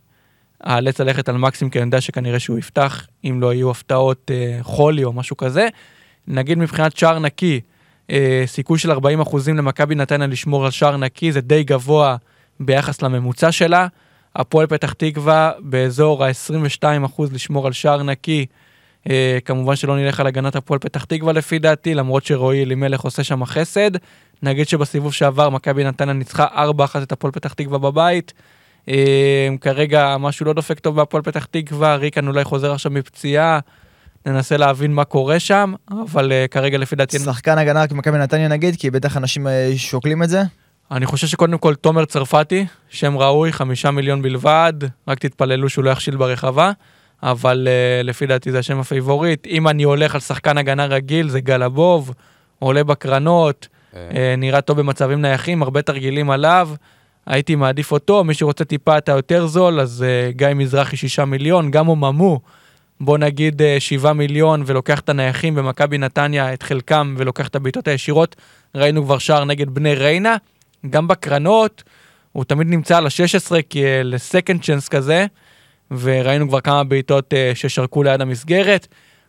אאלץ ללכת על מקסים, כי אני יודע שכנראה שהוא יפתח, אם לא יהיו הפתעות אה, חולי או משהו כזה. נגיד מבחינת שער נקי, אה, סיכוי של 40% למכבי נתניה לשמור על שער נקי, זה די גבוה ביחס לממוצע שלה. הפועל פתח תקווה באזור ה-22% לשמור על שער נקי. אה, כמובן שלא נלך על הגנת הפועל פתח תקווה לפי דעתי, למרות שרועי אלימלך עושה שם חסד. נגיד שבסיבוב שעבר מכבי נתניה ניצחה 4-1 את הפועל פתח תקווה בבית. אה, כרגע משהו לא דופק טוב בהפועל פתח תקווה, ריקן אולי חוזר עכשיו מפציעה. ננסה להבין מה קורה שם, אבל אה, כרגע לפי דעתי... שחקן הגנה ממכבי נתניה נגיד, כי בטח אנשים אה, שוקלים את זה. אני חושב שקודם כל תומר צרפתי, שם ראוי, חמישה מיליון בלבד, רק תתפללו שהוא לא יכשיל ברחבה, אבל אה, לפי דעתי זה השם הפייבוריט. אם אני הולך על שחקן הגנה רגיל, זה גלבוב, עולה בקרנות, uh, נראה טוב במצבים נייחים, הרבה תרגילים עליו. הייתי מעדיף אותו, מי שרוצה טיפה את היותר זול, אז uh, גיא מזרחי שישה מיליון, גם הוא ממו. בוא נגיד אה, שבעה מיליון ולוקח את הנייחים במכבי נתניה, את חלקם, ולוקח את הבעיטות הישירות. ראינו כבר שער נגד בני ריינה. גם בקרנות, הוא תמיד נמצא על ה-16 לסקנד צ'אנס כזה, וראינו כבר כמה בעיטות אה, ששרקו ליד המסגרת.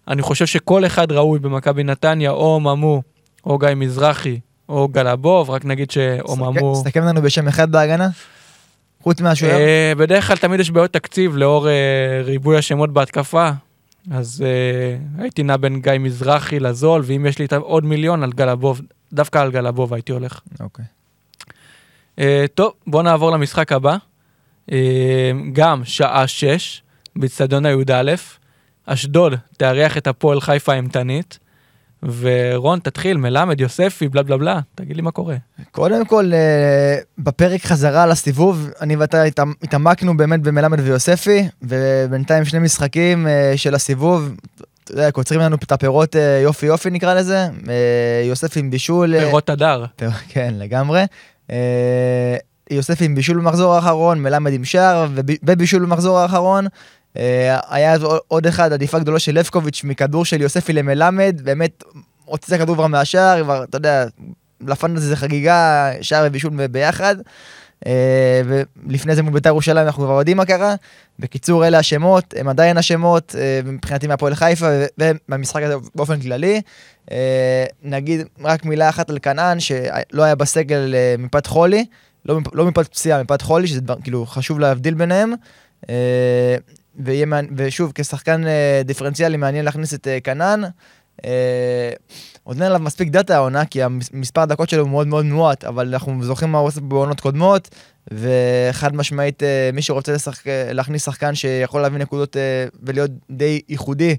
אני חושב שכל אחד ראוי במכבי נתניה, או ממו, או גיא מזרחי, או גלבוב, רק נגיד שאו ממו... סתכם לנו בשם אחד בהגנה. חוץ מהשוער. אה, בדרך כלל תמיד יש בעיות תקציב לאור אה, ריבוי השמות בהתקפה, אז אה, הייתי נע בין גיא מזרחי לזול, ואם יש לי עוד מיליון על גלבוב דווקא על גלבוב הייתי הולך. אוקיי. אה, טוב, בואו נעבור למשחק הבא. אה, גם שעה שש, באצטדיון הי"א. אשדוד תארח את הפועל חיפה האימתנית. ורון, תתחיל, מלמד, יוספי, בלה בלה בלה, תגיד לי מה קורה. קודם כל, אה, בפרק חזרה לסיבוב, אני ואתה התעמ- התעמקנו באמת במלמד ויוספי, ובינתיים שני משחקים אה, של הסיבוב, אתה יודע, קוצרים לנו את הפירות אה, יופי יופי נקרא לזה. יוספי עם בישול. פירות הדר. כן, לגמרי. יוסף עם בישול במחזור האחרון, מלמד עם שער, וב- ובישול במחזור האחרון. אה, היה אז עוד אחד, עדיפה גדולה של לבקוביץ' מכדור של יוספי למלמד, באמת הוציא את הכדור כבר מהשער, כבר, אתה יודע, לפנטזי זה חגיגה, שער ובישול ביחד. אה, ולפני זה מול בית"ר ירושלים אנחנו כבר יודעים מה קרה. בקיצור, אלה השמות, הם עדיין השמות, אה, מבחינתי מהפועל חיפה ומהמשחק הזה באופן כללי. נגיד רק מילה אחת על כנען, שלא היה בסגל מפאת חולי, לא, לא מפאת פציעה, מפאת חולי, שזה דבר, כאילו חשוב להבדיל ביניהם. אה, ויהיה, ושוב, כשחקן אה, דיפרנציאלי מעניין להכניס את כנען. אה, עוד אין עליו מספיק דאטה העונה, כי המספר הדקות שלו הוא מאוד מאוד מועט, אבל אנחנו זוכרים מה הוא עושה בעונות קודמות, וחד משמעית, מי שרוצה לשחק, להכניס שחקן שיכול להביא נקודות ולהיות די ייחודי,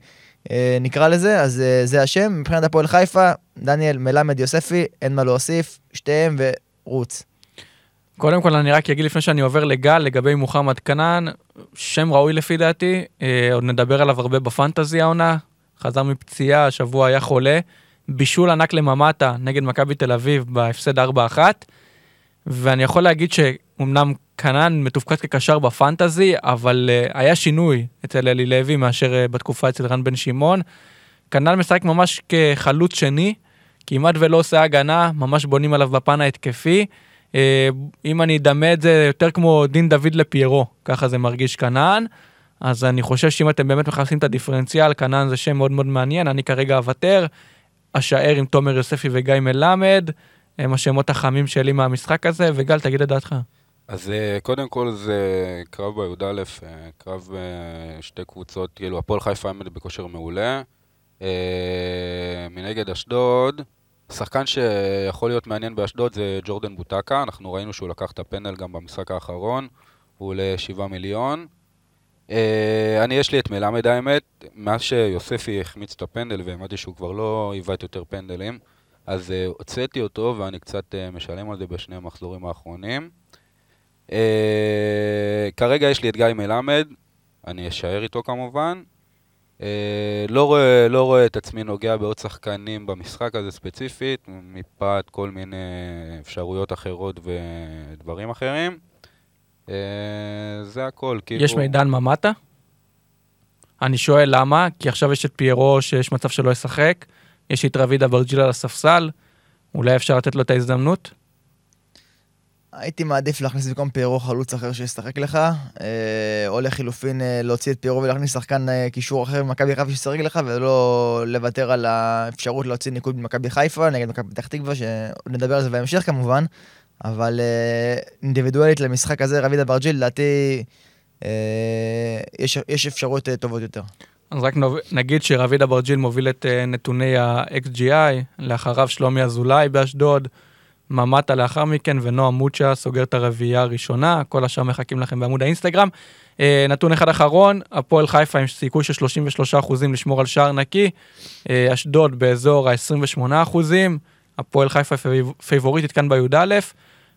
נקרא לזה, אז זה השם. מבחינת הפועל חיפה, דניאל, מלמד, יוספי, אין מה להוסיף, שתיהם ורוץ. קודם כל אני רק אגיד לפני שאני עובר לגל לגבי מוחמד כנען, שם ראוי לפי דעתי, אה, עוד נדבר עליו הרבה בפנטזי העונה, חזר מפציעה, השבוע היה חולה, בישול ענק לממטה נגד מכבי תל אביב בהפסד 4-1, ואני יכול להגיד שאומנם כנען מתופקד כקשר בפנטזי, אבל אה, היה שינוי אצל אלי לוי מאשר אה, בתקופה אצל רן בן שמעון. כנען משחק ממש כחלוץ שני, כמעט ולא עושה הגנה, ממש בונים עליו בפן ההתקפי. אה, אם אני אדמה את זה יותר כמו דין דוד לפיירו, ככה זה מרגיש כנען. אז אני חושב שאם אתם באמת מכניסים את הדיפרנציאל, כנען זה שם מאוד מאוד מעניין, אני כרגע אוותר. אשאר עם תומר יוספי וגיא מלמד, הם השמות החמים שלי מהמשחק הזה, וגל, תגיד את דעתך. אז אה, קודם כל זה קרב בי"א, אה, קרב שתי קבוצות, כאילו הפועל חיפה עמד בכושר מעולה. מנגד אשדוד, שחקן שיכול להיות מעניין באשדוד זה ג'ורדן בוטקה, אנחנו ראינו שהוא לקח את הפנדל גם במשחק האחרון, הוא עולה 7 מיליון. אה, אני, יש לי את מלמד האמת, מאז שיוספי החמיץ את הפנדל והאמנתי שהוא כבר לא עיוות יותר פנדלים, אז אה, הוצאתי אותו ואני קצת אה, משלם על זה בשני המחזורים האחרונים. כרגע יש לי את גיא מלמד, אני אשאר איתו כמובן. אה, לא, רואה, לא רואה את עצמי נוגע בעוד שחקנים במשחק הזה ספציפית, מפאת כל מיני אפשרויות אחרות ודברים אחרים. אה, זה הכל, כאילו... יש מידן ממטה? אני שואל למה, כי עכשיו יש את פיירו שיש מצב שלא ישחק, יש את רביד אברג'יל על הספסל, אולי אפשר לתת לו את ההזדמנות? הייתי מעדיף להכניס במקום פיירו חלוץ אחר שישחק לך, אה, או לחילופין אה, להוציא את פיירו ולהכניס שחקן אה, קישור אחר ממכבי חיפה שישחק לך, ולא לוותר על האפשרות להוציא ניקוד ממכבי חיפה נגד מכבי פתח תקווה, שנדבר על זה בהמשך כמובן, אבל אינדיבידואלית למשחק הזה, רביד אברג'יל, לדעתי יש, יש אפשרויות טובות יותר. אז רק נגיד שרביד אברג'יל מוביל את נתוני ה-XGI, לאחריו שלומי אזולאי באשדוד, ממטה לאחר מכן, ונועם מוצ'ה סוגר את הרביעייה הראשונה, כל השאר מחכים לכם בעמוד האינסטגרם. אה, נתון אחד אחרון, הפועל חיפה עם סיכוי של 33% לשמור על שער נקי, אה, אשדוד באזור ה-28%, הפועל חיפה פייב- פייבוריטית כאן בי"א,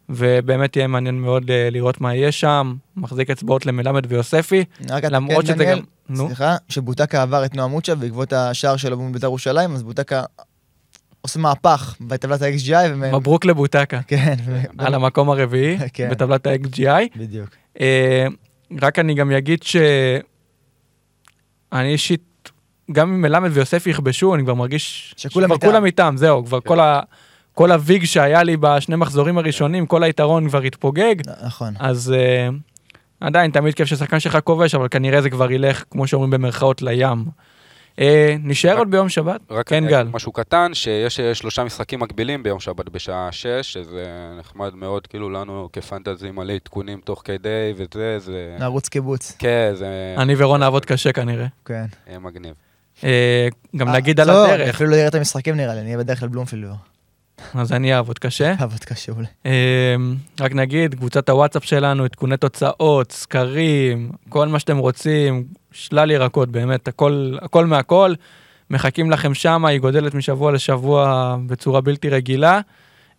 ובאמת יהיה מעניין מאוד אה, לראות מה יהיה שם, מחזיק אצבעות למלמד ויוספי, למרות אתקן, שזה גם... נו. סליחה, שבוטקה עבר את נועם מוצ'ה בעקבות השער שלו מול בית"ר ירושלים, אז בוטקה עושה מהפך בטבלת ה-XGI. ומ- מברוק לבוטקה, כן, ו- על המקום הרביעי כן. בטבלת ה-XGI. בדיוק. אה, רק אני גם אגיד שאני אישית, גם אם מלמד ויוסף יכבשו, אני כבר מרגיש שכולם איתם. כולם איתם, זהו, כבר כל ה... כל הוויג שהיה לי בשני מחזורים הראשונים, כל היתרון כבר התפוגג, נכון. אז uh, עדיין תמיד כיף ששחקן שלך כובש, אבל כנראה זה כבר ילך, כמו שאומרים במרכאות, לים. Uh, נשאר רק- עוד ביום שבת? רק כן, אה, גל. משהו קטן, שיש אה, שלושה משחקים מקבילים ביום שבת בשעה 6, שזה נחמד מאוד, כאילו לנו כפנטזי מלא עדכונים תוך כדי וזה, זה... נרוץ קיבוץ. כן, זה אני ורון נעבוד קשה כנראה. כן. אה, מגניב. אה, גם אה, נגיד על לא, הדרך. אפילו לא אראה את המשחקים נראה לי, אני אהיה בדרך כלל בלומפילד. אז אני אעבוד קשה. עבוד קשה אולי. אה, רק נגיד, קבוצת הוואטסאפ שלנו, עדכוני תוצאות, סקרים, כל מה שאתם רוצים, שלל ירקות, באמת, הכל, הכל מהכל. מחכים לכם שם, היא גודלת משבוע לשבוע בצורה בלתי רגילה.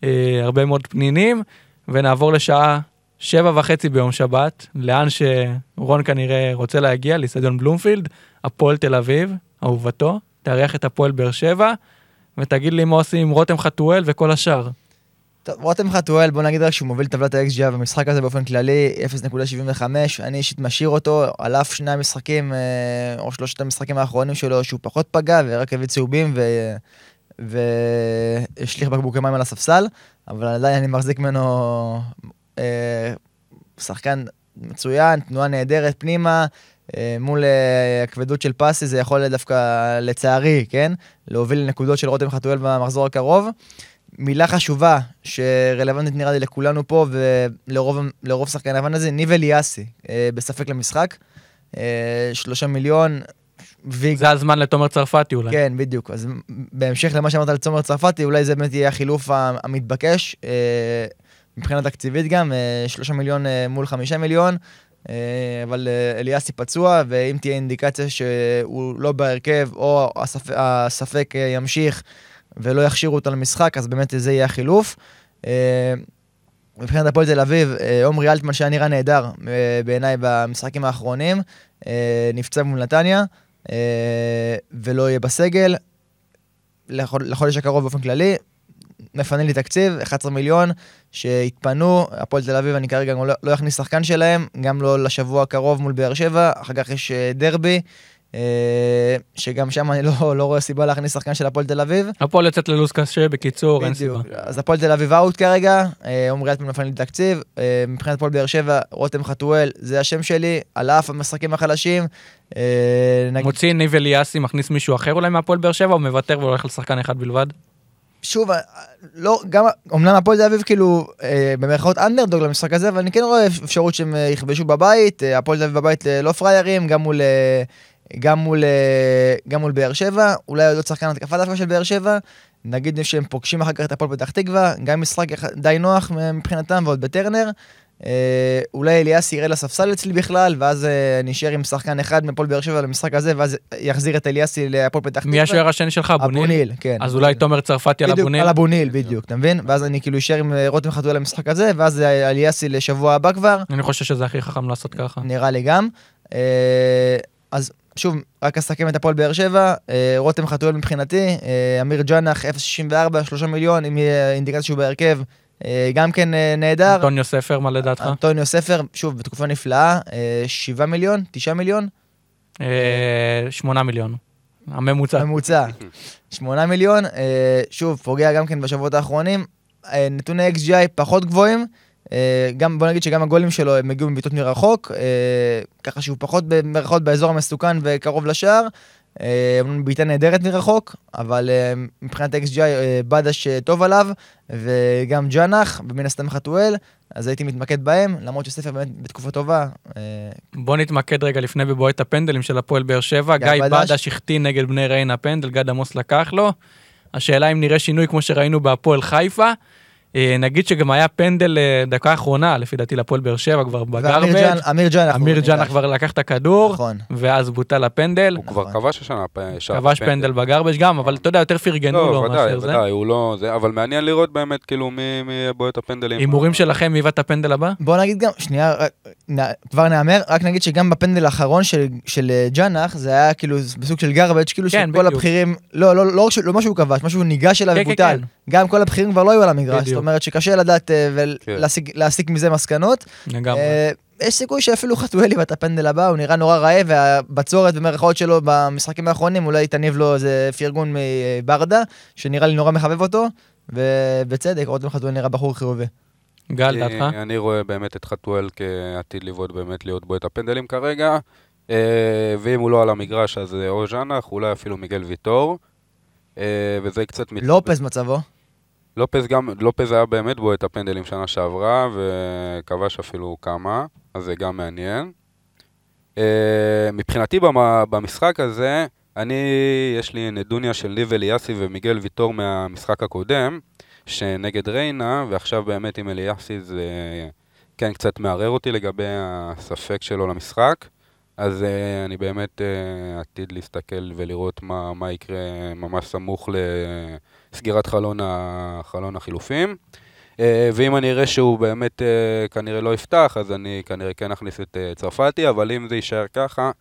אה, הרבה מאוד פנינים, ונעבור לשעה שבע וחצי ביום שבת, לאן שרון כנראה רוצה להגיע, לאיצטדיון בלומפילד, הפועל תל אביב, אהובתו, תארח את הפועל באר שבע, ותגיד לי מה עושים עם רותם חתואל וכל השאר. טוב, רותם חתואל, בוא נגיד רק שהוא מוביל טבלת ה-XGI במשחק הזה באופן כללי, 0.75, אני אישית משאיר אותו, על אף שני המשחקים, אה, או שלושת המשחקים האחרונים שלו, שהוא פחות פגע ורק הביא צהובים. והשליך בקבוקי מים על הספסל, אבל עדיין אני מחזיק ממנו אה, שחקן מצוין, תנועה נהדרת פנימה, מול אה, הכבדות של פסי זה יכול דווקא, לצערי, כן? להוביל לנקודות של רותם חתואל במחזור הקרוב. מילה חשובה שרלוונטית נראה לי לכולנו פה ולרוב שחקני הוואן הזה, ניב אליאסי, אה, בספק למשחק. אה, שלושה מיליון. ויג... זה הזמן לתומר צרפתי אולי. כן, בדיוק. אז בהמשך למה שאמרת על תומר צרפתי, אולי זה באמת יהיה החילוף המתבקש, אה, מבחינה תקציבית גם, אה, שלושה מיליון אה, מול חמישה מיליון. אה, אבל אה, אליאסי פצוע, ואם תהיה אינדיקציה שהוא לא בהרכב, או הספק, הספק אה, ימשיך ולא יכשירו אותו למשחק, אז באמת זה יהיה החילוף. מבחינת הפועל תל אביב, עומרי אלטמן שהיה נראה נהדר בעיניי במשחקים האחרונים, נפצע מול נתניה ולא יהיה בסגל. לחודש הקרוב באופן כללי, מפנה לי תקציב, 11 מיליון שהתפנו, הפועל תל אביב אני כרגע לא, לא אכניס שחקן שלהם, גם לא לשבוע הקרוב מול באר שבע, אחר כך יש דרבי, אה, שגם שם אני לא, לא רואה סיבה להכניס שחקן של הפועל תל אביב. הפועל יוצאת ללו"ז קשה, בקיצור, אין סיבה. אז הפועל תל אביב אאוט כרגע, אה, עומרי אלטמן מפנה לי תקציב, אה, מבחינת הפועל באר שבע, רותם חתואל, זה השם שלי, על אף המשחקים החלשים. מוציא ניב אליאסי, מכניס מישהו אחר אולי מהפועל באר שבע, או מוותר והולך לשחקן אחד בלבד? שוב, לא, גם, אמנם הפועל תל אביב כאילו, אה, במרכאות אנדרדוג למשחק הזה, אבל אני כן רואה אפשרות שהם יכבשו בבית, אה, הפועל תל אביב בבית לא פריירים, גם מול אה, גם מול, אה, גם מול באר שבע, אולי עוד שחקן התקפה דווקא של באר שבע, נגיד שהם פוגשים אחר כך את הפועל פתח תקווה, גם משחק די נוח מבחינתם ועוד בטרנר. אה, אולי אליאס יראה לספסל אצלי בכלל, ואז אה, נשאר עם שחקן אחד מפועל באר שבע למשחק הזה, ואז יחזיר את אליאסי להפועל פתח תקווה. מי השוער השני שלך, אבוניל? אבוניל, כן. אז אולי תומר צרפתי על אבוניל? על אבוניל, בדיוק, אתה מבין? ואז אני כאילו אשאר עם רותם חתואל למשחק הזה, ואז אליאסי לשבוע הבא כבר. אני חושב שזה הכי חכם לעשות ככה. נראה לי גם. אז שוב, רק אסכם את הפועל באר שבע, אה, רותם חתואל מבחינתי, אה, אמיר ג'אנח 0.64, 3 מיליון, אם יהיה אינדיקציה שהוא בהרכב, אה, גם כן נהדר. אנטוניו ספר, מה לדעתך? אנטוניו ספר, שוב, בתקופה נפלאה, 7 מיליון, 9 מיליון? 8 מיליון. הממוצע. הממוצע. 8 מיליון, שוב, פוגע גם כן בשבועות האחרונים. נתוני XGI פחות גבוהים. אה, גם, בוא נגיד שגם הגולים שלו הם הגיעו מבעיטות מרחוק, אה, ככה שהוא פחות במרחוק באזור המסוכן וקרוב לשער. אה, בעיטה נהדרת מרחוק, אבל מבחינת XGI בדש טוב עליו, וגם ג'אנח, ומן הסתם חתואל, אז הייתי מתמקד בהם, למרות שספר באמת בתקופה טובה. בוא נתמקד רגע לפני בבועט הפנדלים של הפועל באר שבע. גיא בדש החטיא נגד בני ריינה פנדל, גד עמוס לקח לו. השאלה אם נראה שינוי כמו שראינו בהפועל חיפה. אה, נגיד שגם היה פנדל אה, דקה אחרונה, לפי דעתי לפועל באר שבע כבר בגרבג'. אמיר ג'אנח. אמיר ג'אנח כבר לקח את הכדור, נכון. ואז בוטל הפנדל. הוא כבר כבש השנה כבש פנדל בגרבג' גם, אבל אתה יודע, יותר פרגנו לו לא, מאשר זה. לא, ודאי, הוא לא... אבל מעניין לראות באמת, כאילו, מי בועט הפנדלים. הימורים שלכם, מי את הפנדל הבא? בוא נגיד גם, שנייה, כבר נאמר, רק נגיד שגם בפנדל האחרון של אה, ג'אנח, זה היה כאילו בסוג של גרבג', כאילו כן, שכל הבכירים, לא, לא, לא, לא משהו כבש, משהו ניגש אליו כן, כן, ובוטל. גם כל הבכירים כבר לא היו על המגרש, אומרת שקשה לדעת אה, ולהסיק כן. מזה מסקנות. לגמרי. אה, יש סיכוי שאפילו חתואלי ואת הפנדל הבא, הוא נראה נורא רעב, והבצורת במרכאות שלו במשחקים האחרונים אולי תניב לו איזה פרגון מברדה, שנראה לי נורא מחבב אותו, ובצדק, רותם חתואל נראה בחור חיובי. גל, דעתך? אני רואה באמת את חתואל כעתיד לבעוט באמת להיות בו את הפנדלים כרגע, אה, ואם הוא לא על המגרש אז או ז'אנח, אולי אפילו מיגל ויטור, וזה קצת... לופז מצבו? לופז גם, לופז היה באמת בו את הפנדלים שנה שעברה, וכבש אפילו כמה, אז זה גם מעניין. Uh, מבחינתי במשחק הזה, אני, יש לי נדוניה של ניב אליאסי ומיגל ויטור מהמשחק הקודם, שנגד ריינה, ועכשיו באמת עם אליאסי זה כן קצת מערער אותי לגבי הספק שלו למשחק. אז uh, אני באמת uh, עתיד להסתכל ולראות מה, מה יקרה ממש סמוך לסגירת חלון, חלון החילופים. Uh, ואם אני אראה שהוא באמת uh, כנראה לא יפתח, אז אני כנראה כן אכניס את uh, צרפתי, אבל אם זה יישאר ככה,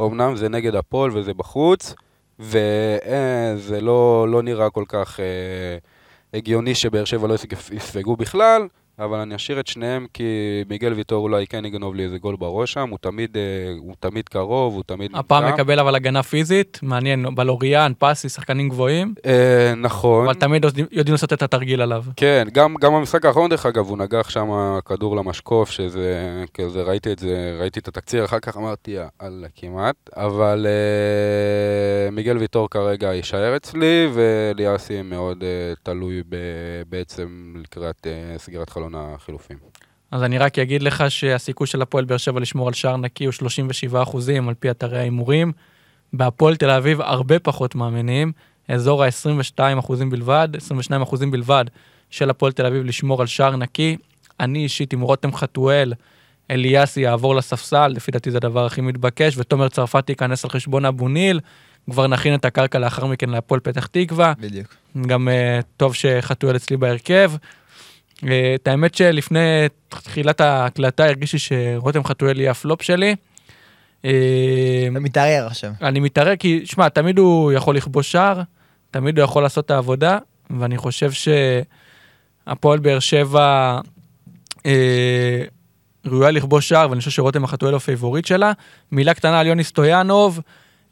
אמנם זה נגד הפועל וזה בחוץ, וזה לא, לא נראה כל כך uh, הגיוני שבאר שבע לא יספגו בכלל, אבל אני אשאיר את שניהם כי מיגל ויטור אולי כן יגנוב לי איזה גול בראש שם, הוא תמיד, אה, הוא תמיד קרוב, הוא תמיד הפעם נמצא. מקבל אבל הגנה פיזית, מעניין, בלוריאן, פסי, שחקנים גבוהים. אה, נכון. אבל תמיד יודעים לעשות את התרגיל עליו. כן, גם, גם במשחק האחרון דרך אגב, הוא נגח שם כדור למשקוף, שזה, כזה, ראיתי את זה, ראיתי את התקציר, אחר כך אמרתי, יאללה, כמעט, אבל אה, מיגל ויטור כרגע יישאר אצלי, וליאסי מאוד אה, תלוי ב, בעצם לקראת אה, סגירת חלון. חלון החילופים. אז אני רק אגיד לך שהסיכוי של הפועל באר שבע לשמור על שער נקי הוא 37 אחוזים על פי אתרי ההימורים. בהפועל תל אביב הרבה פחות מאמינים, אזור ה-22 אחוזים בלבד, 22 אחוזים בלבד של הפועל תל אביב לשמור על שער נקי. אני אישית עם רותם חתואל, אליאסי יעבור לספסל, לפי דעתי זה הדבר הכי מתבקש, ותומר צרפתי ייכנס על חשבון אבו ניל, כבר נכין את הקרקע לאחר מכן להפועל פתח תקווה. בדיוק. גם uh, טוב שחתואל אצלי בהרכב. אה, את האמת שלפני תחילת ההקלטה הרגשתי שרותם חתואל יהיה הפלופ שלי. אה, אתה מתערער עכשיו. אני מתערער כי, שמע, תמיד הוא יכול לכבוש שער, תמיד הוא יכול לעשות את העבודה, ואני חושב שהפועל באר שבע אה, ראויה לכבוש שער, ואני חושב שרותם חתואל הוא פייבוריט שלה. מילה קטנה על יוני סטויאנוב,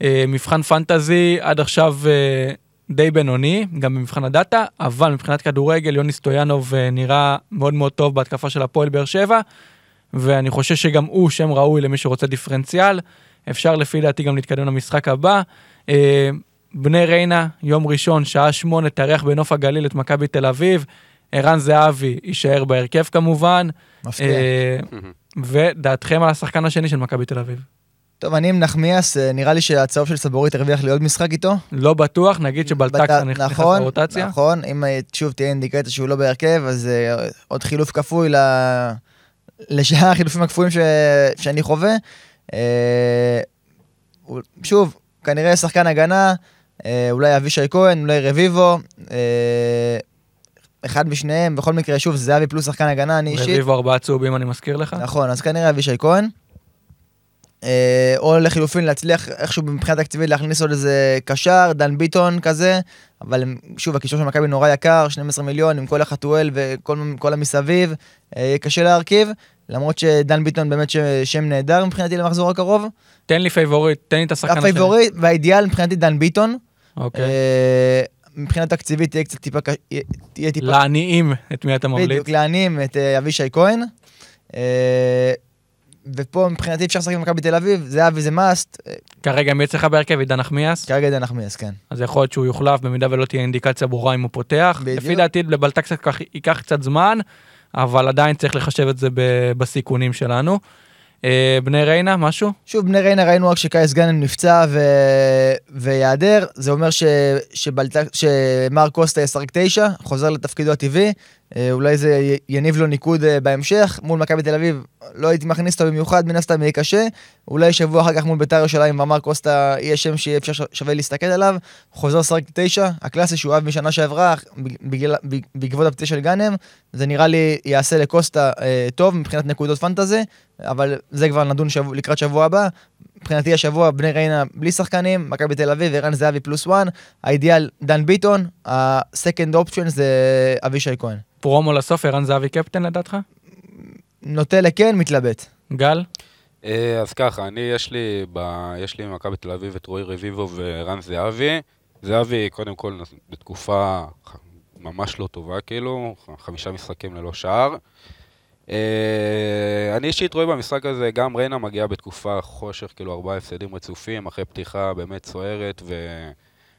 אה, מבחינת fantasy, עד עכשיו אה, די בינוני, גם במבחן הדאטה, אבל מבחינת כדורגל, יוני סטויאנוב אה, נראה מאוד מאוד טוב בהתקפה של הפועל באר שבע, ואני חושב שגם הוא שם ראוי למי שרוצה דיפרנציאל. אפשר לפי דעתי גם להתקדם למשחק הבא. אה, בני ריינה, יום ראשון, שעה שמונה, תארח בנוף הגליל את מכבי תל אביב. ערן זהבי יישאר בהרכב כמובן. מפתיע. אה, ודעתכם על השחקן השני של מכבי תל אביב. טוב, אני עם נחמיאס, אה, נראה לי שהצהוב של סבורית הרוויח לי עוד משחק איתו. לא בטוח, נגיד שבלטקסה נכנס נכון, לרוטציה. נכון, אם אה, שוב תהיה אינדיקציה שהוא לא בהרכב, אז uh, עוד חילוף כפוי ל... לשאר החילופים הכפויים ש... שאני חווה. Uh, שוב, כנראה שחקן הגנה, uh, אולי אבישי כהן, אולי רביבו. uh, אחד משניהם, בכל מקרה, שוב, זהבי פלוס שחקן הגנה, אני אישית. רביבו ארבעה צהובים, אני מזכיר לך. נכון, אז כנראה אבישי כהן. אה, או לחילופין להצליח איכשהו מבחינה תקציבית להכניס עוד איזה קשר, דן ביטון כזה, אבל שוב, הקישור של מכבי נורא יקר, 12 מיליון עם כל החתואל וכל המסביב, אה, יהיה קשה להרכיב, למרות שדן ביטון באמת שם נהדר מבחינתי למחזור הקרוב. תן לי פייבוריט, תן לי את השחקן השני. הפייבוריט והאידיאל מבחינתי דן ביטון. אוקיי. אה, מבחינה תקציבית תהיה קצת טיפה, תהיה טיפה... לעניים את מי אתה ממליץ. בדיוק, לעניים את אבישי כהן. ופה מבחינתי אפשר לשחק במכבי תל אביב, זה היה וזה מאסט. כרגע מי אצלך בהרכב? עידן נחמיאס? כרגע עידן נחמיאס, כן. אז יכול להיות שהוא יוחלף במידה ולא תהיה אינדיקציה ברורה אם הוא פותח. בדיוק. לפי דעתי לבלטקס ייקח קצת זמן, אבל עדיין צריך לחשב את זה בסיכונים שלנו. אה, בני ריינה, משהו? שוב, בני ריינה ראינו רק שקייס גאנם נפצע ו... ויעדר, זה אומר ש... שבלט... שמר קוסטה ישחק תשע, חוזר לתפקידו הטבעי, אה, אולי זה יניב לו ניקוד אה, בהמשך, מול מכבי תל אביב לא הייתי מכניס אותו במיוחד, מן הסתם יהיה קשה, אולי שבוע אחר כך מול בית"ר ירושלים ומר קוסטה יהיה שם שיהיה אפשר שווה להסתכל עליו, חוזר לשחק תשע, הקלאסי שהוא אהב משנה שעברה, בגלל, בעקבות הפציעה של גאנם, זה נראה לי יעשה לקוסטה אה, טוב מבחינת נקודות פנטזי, אבל זה כבר נדון שבוע, לקראת שבוע הבא. מבחינתי השבוע בני ריינה בלי שחקנים, מכבי תל אביב, ערן זהבי פלוס וואן, האידיאל דן ביטון, הסקנד אופצ'ן זה אבישי כהן. פרומו לסוף, ערן זהבי קפטן לדעתך? נוטה לכן, מתלבט. גל? אה, אז ככה, אני, יש לי, ב, יש לי במכבי תל אביב את רועי רביבו ורן זהבי. זהבי, קודם כל, בתקופה ממש לא טובה, כאילו, חמישה משחקים ללא שער. אה, אני אישית רואה במשחק הזה, גם ריינה מגיעה בתקופה חושך, כאילו ארבעה הפסדים רצופים, אחרי פתיחה באמת סוערת, ו...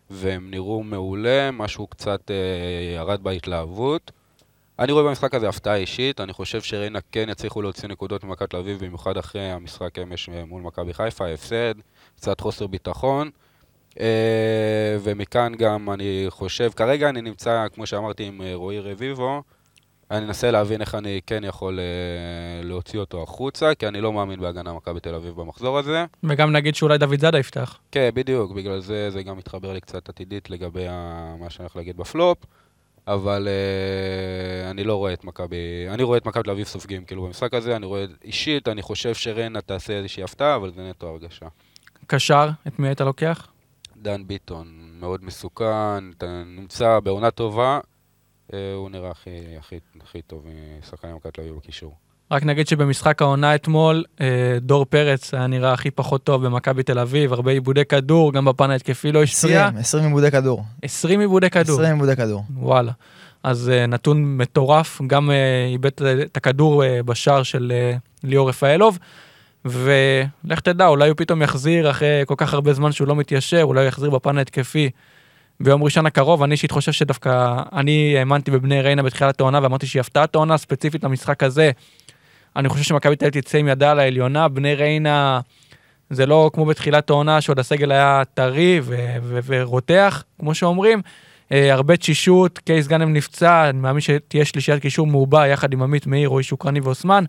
והם נראו מעולה, משהו קצת אה, ירד בהתלהבות. אני רואה במשחק הזה הפתעה אישית, אני חושב שריינה כן יצליחו להוציא נקודות ממכבי תל אביב, במיוחד אחרי המשחק אמש מול מכבי חיפה, ההפסד, קצת חוסר ביטחון. אה, ומכאן גם אני חושב, כרגע אני נמצא, כמו שאמרתי, עם אה, רועי רביבו, אני אנסה להבין איך אני כן יכול אה, להוציא אותו החוצה, כי אני לא מאמין בהגנה מכבי תל אביב במחזור הזה. וגם נגיד שאולי דוד זאדה יפתח. כן, בדיוק, בגלל זה זה גם מתחבר לי קצת עתידית לגבי ה- מה שאני הולך להגיד בפלופ, אבל אה, אני לא רואה את מכבי, אני רואה את מכבי תל אביב סופגים כאילו במשחק הזה, אני רואה, אישית, אני חושב שריינה תעשה איזושהי הפתעה, אבל זה נטו הרגשה. קשר, את מי היית לוקח? דן ביטון, מאוד מסוכן, אתה נמצא בעונה טובה, הוא נראה הכי, הכי, הכי טוב משחקני מכבי תל אביב בקישור. רק נגיד שבמשחק העונה אתמול, אה, דור פרץ היה נראה הכי פחות טוב במכבי תל אביב, הרבה עיבודי כדור, גם בפן ההתקפי לא השפיע. 20, 20 עיבודי כדור. 20 עיבודי כדור. 20 עיבודי כדור. וואלה. אז נתון מטורף, גם איבד את הכדור בשער של ליאור רפאלוב, ולך תדע, אולי הוא פתאום יחזיר אחרי כל כך הרבה זמן שהוא לא מתיישר, אולי הוא יחזיר בפן ההתקפי ביום ראשון הקרוב. אני אישית חושב שדווקא, אני האמנתי בבני ריינה בתחילת העונה ואמרתי שהיא הפתעת העונה ספציפית למשחק הזה. אני חושב שמכבי תל אביב תצא עם ידה על העליונה, בני ריינה זה לא כמו בתחילת העונה שעוד הסגל היה טרי ורותח, כמו שאומרים. אה, הרבה תשישות, קייס גאנם נפצע, אני מאמין שתהיה שלישיית קישור מעובה יחד עם עמית מאיר, רועי שוקרני ואוסמן,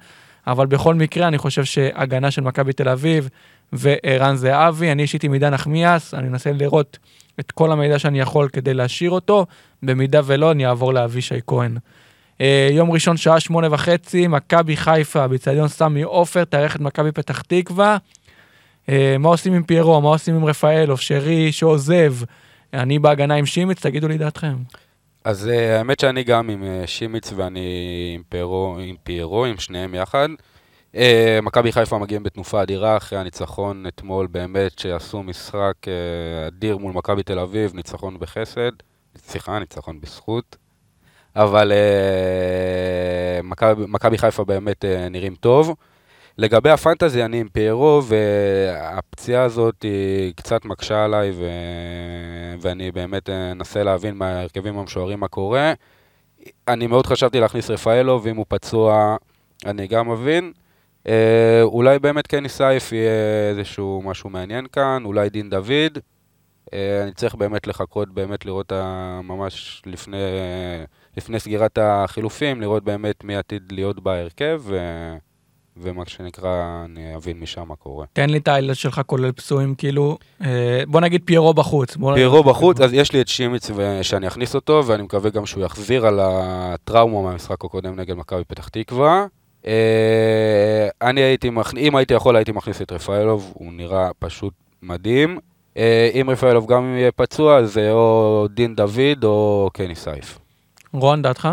אבל בכל מקרה אני חושב שהגנה של מכבי תל אביב וערן זהבי, אני אישית עם עידן נחמיאס, אני אנסה לראות את כל המידע שאני יכול כדי להשאיר אותו, במידה ולא אני אעבור לאבישי כהן. אה, יום ראשון שעה שמונה וחצי, מכבי חיפה, באיצטדיון סמי עופר, תארח את מכבי פתח תקווה. אה, מה עושים עם פיירו, מה עושים עם רפאלוב, שרי שעוזב, אני בהגנה עם שימיץ, תגידו לי דעתכם. אז אה, האמת שאני גם עם שימיץ ואני עם פיירו, עם פיירו, עם שניהם יחד. אה, מכבי חיפה מגיעים בתנופה אדירה אחרי הניצחון אתמול, באמת שעשו משחק אה, אדיר מול מכבי תל אביב, ניצחון בחסד, סליחה, ניצחון בזכות. אבל אה, מכבי- חיפה באמת נראים טוב. לגבי הפנטזי, אני עם פיירו, והפציעה הזאת היא קצת מקשה עליי, ו... ואני באמת אנסה להבין מההרכבים המשוערים מה קורה. אני מאוד חשבתי להכניס רפאלו, ואם הוא פצוע, אני גם מבין. אה, אולי באמת קני סייף יהיה איזשהו משהו מעניין כאן, אולי דין דוד. אה, אני צריך באמת לחכות, באמת לראות ה- ממש לפני, לפני סגירת החילופים, לראות באמת מי עתיד להיות בהרכב, ו... ומה שנקרא, אני אבין משם מה קורה. תן לי את האיילד שלך כולל פצועים, כאילו, אה, בוא נגיד פיירו בחוץ. פיירו בחוץ, אז יש לי את שימיץ שאני אכניס אותו, ואני מקווה גם שהוא יחזיר על הטראומה מהמשחק הקודם נגד מכבי פתח תקווה. אה, אני הייתי, מכ- אם הייתי יכול, הייתי מכניס את רפאלוב, הוא נראה פשוט מדהים. אה, אם רפאלוב גם יהיה פצוע, זה או דין דוד או קני סייף. רון, דעתך?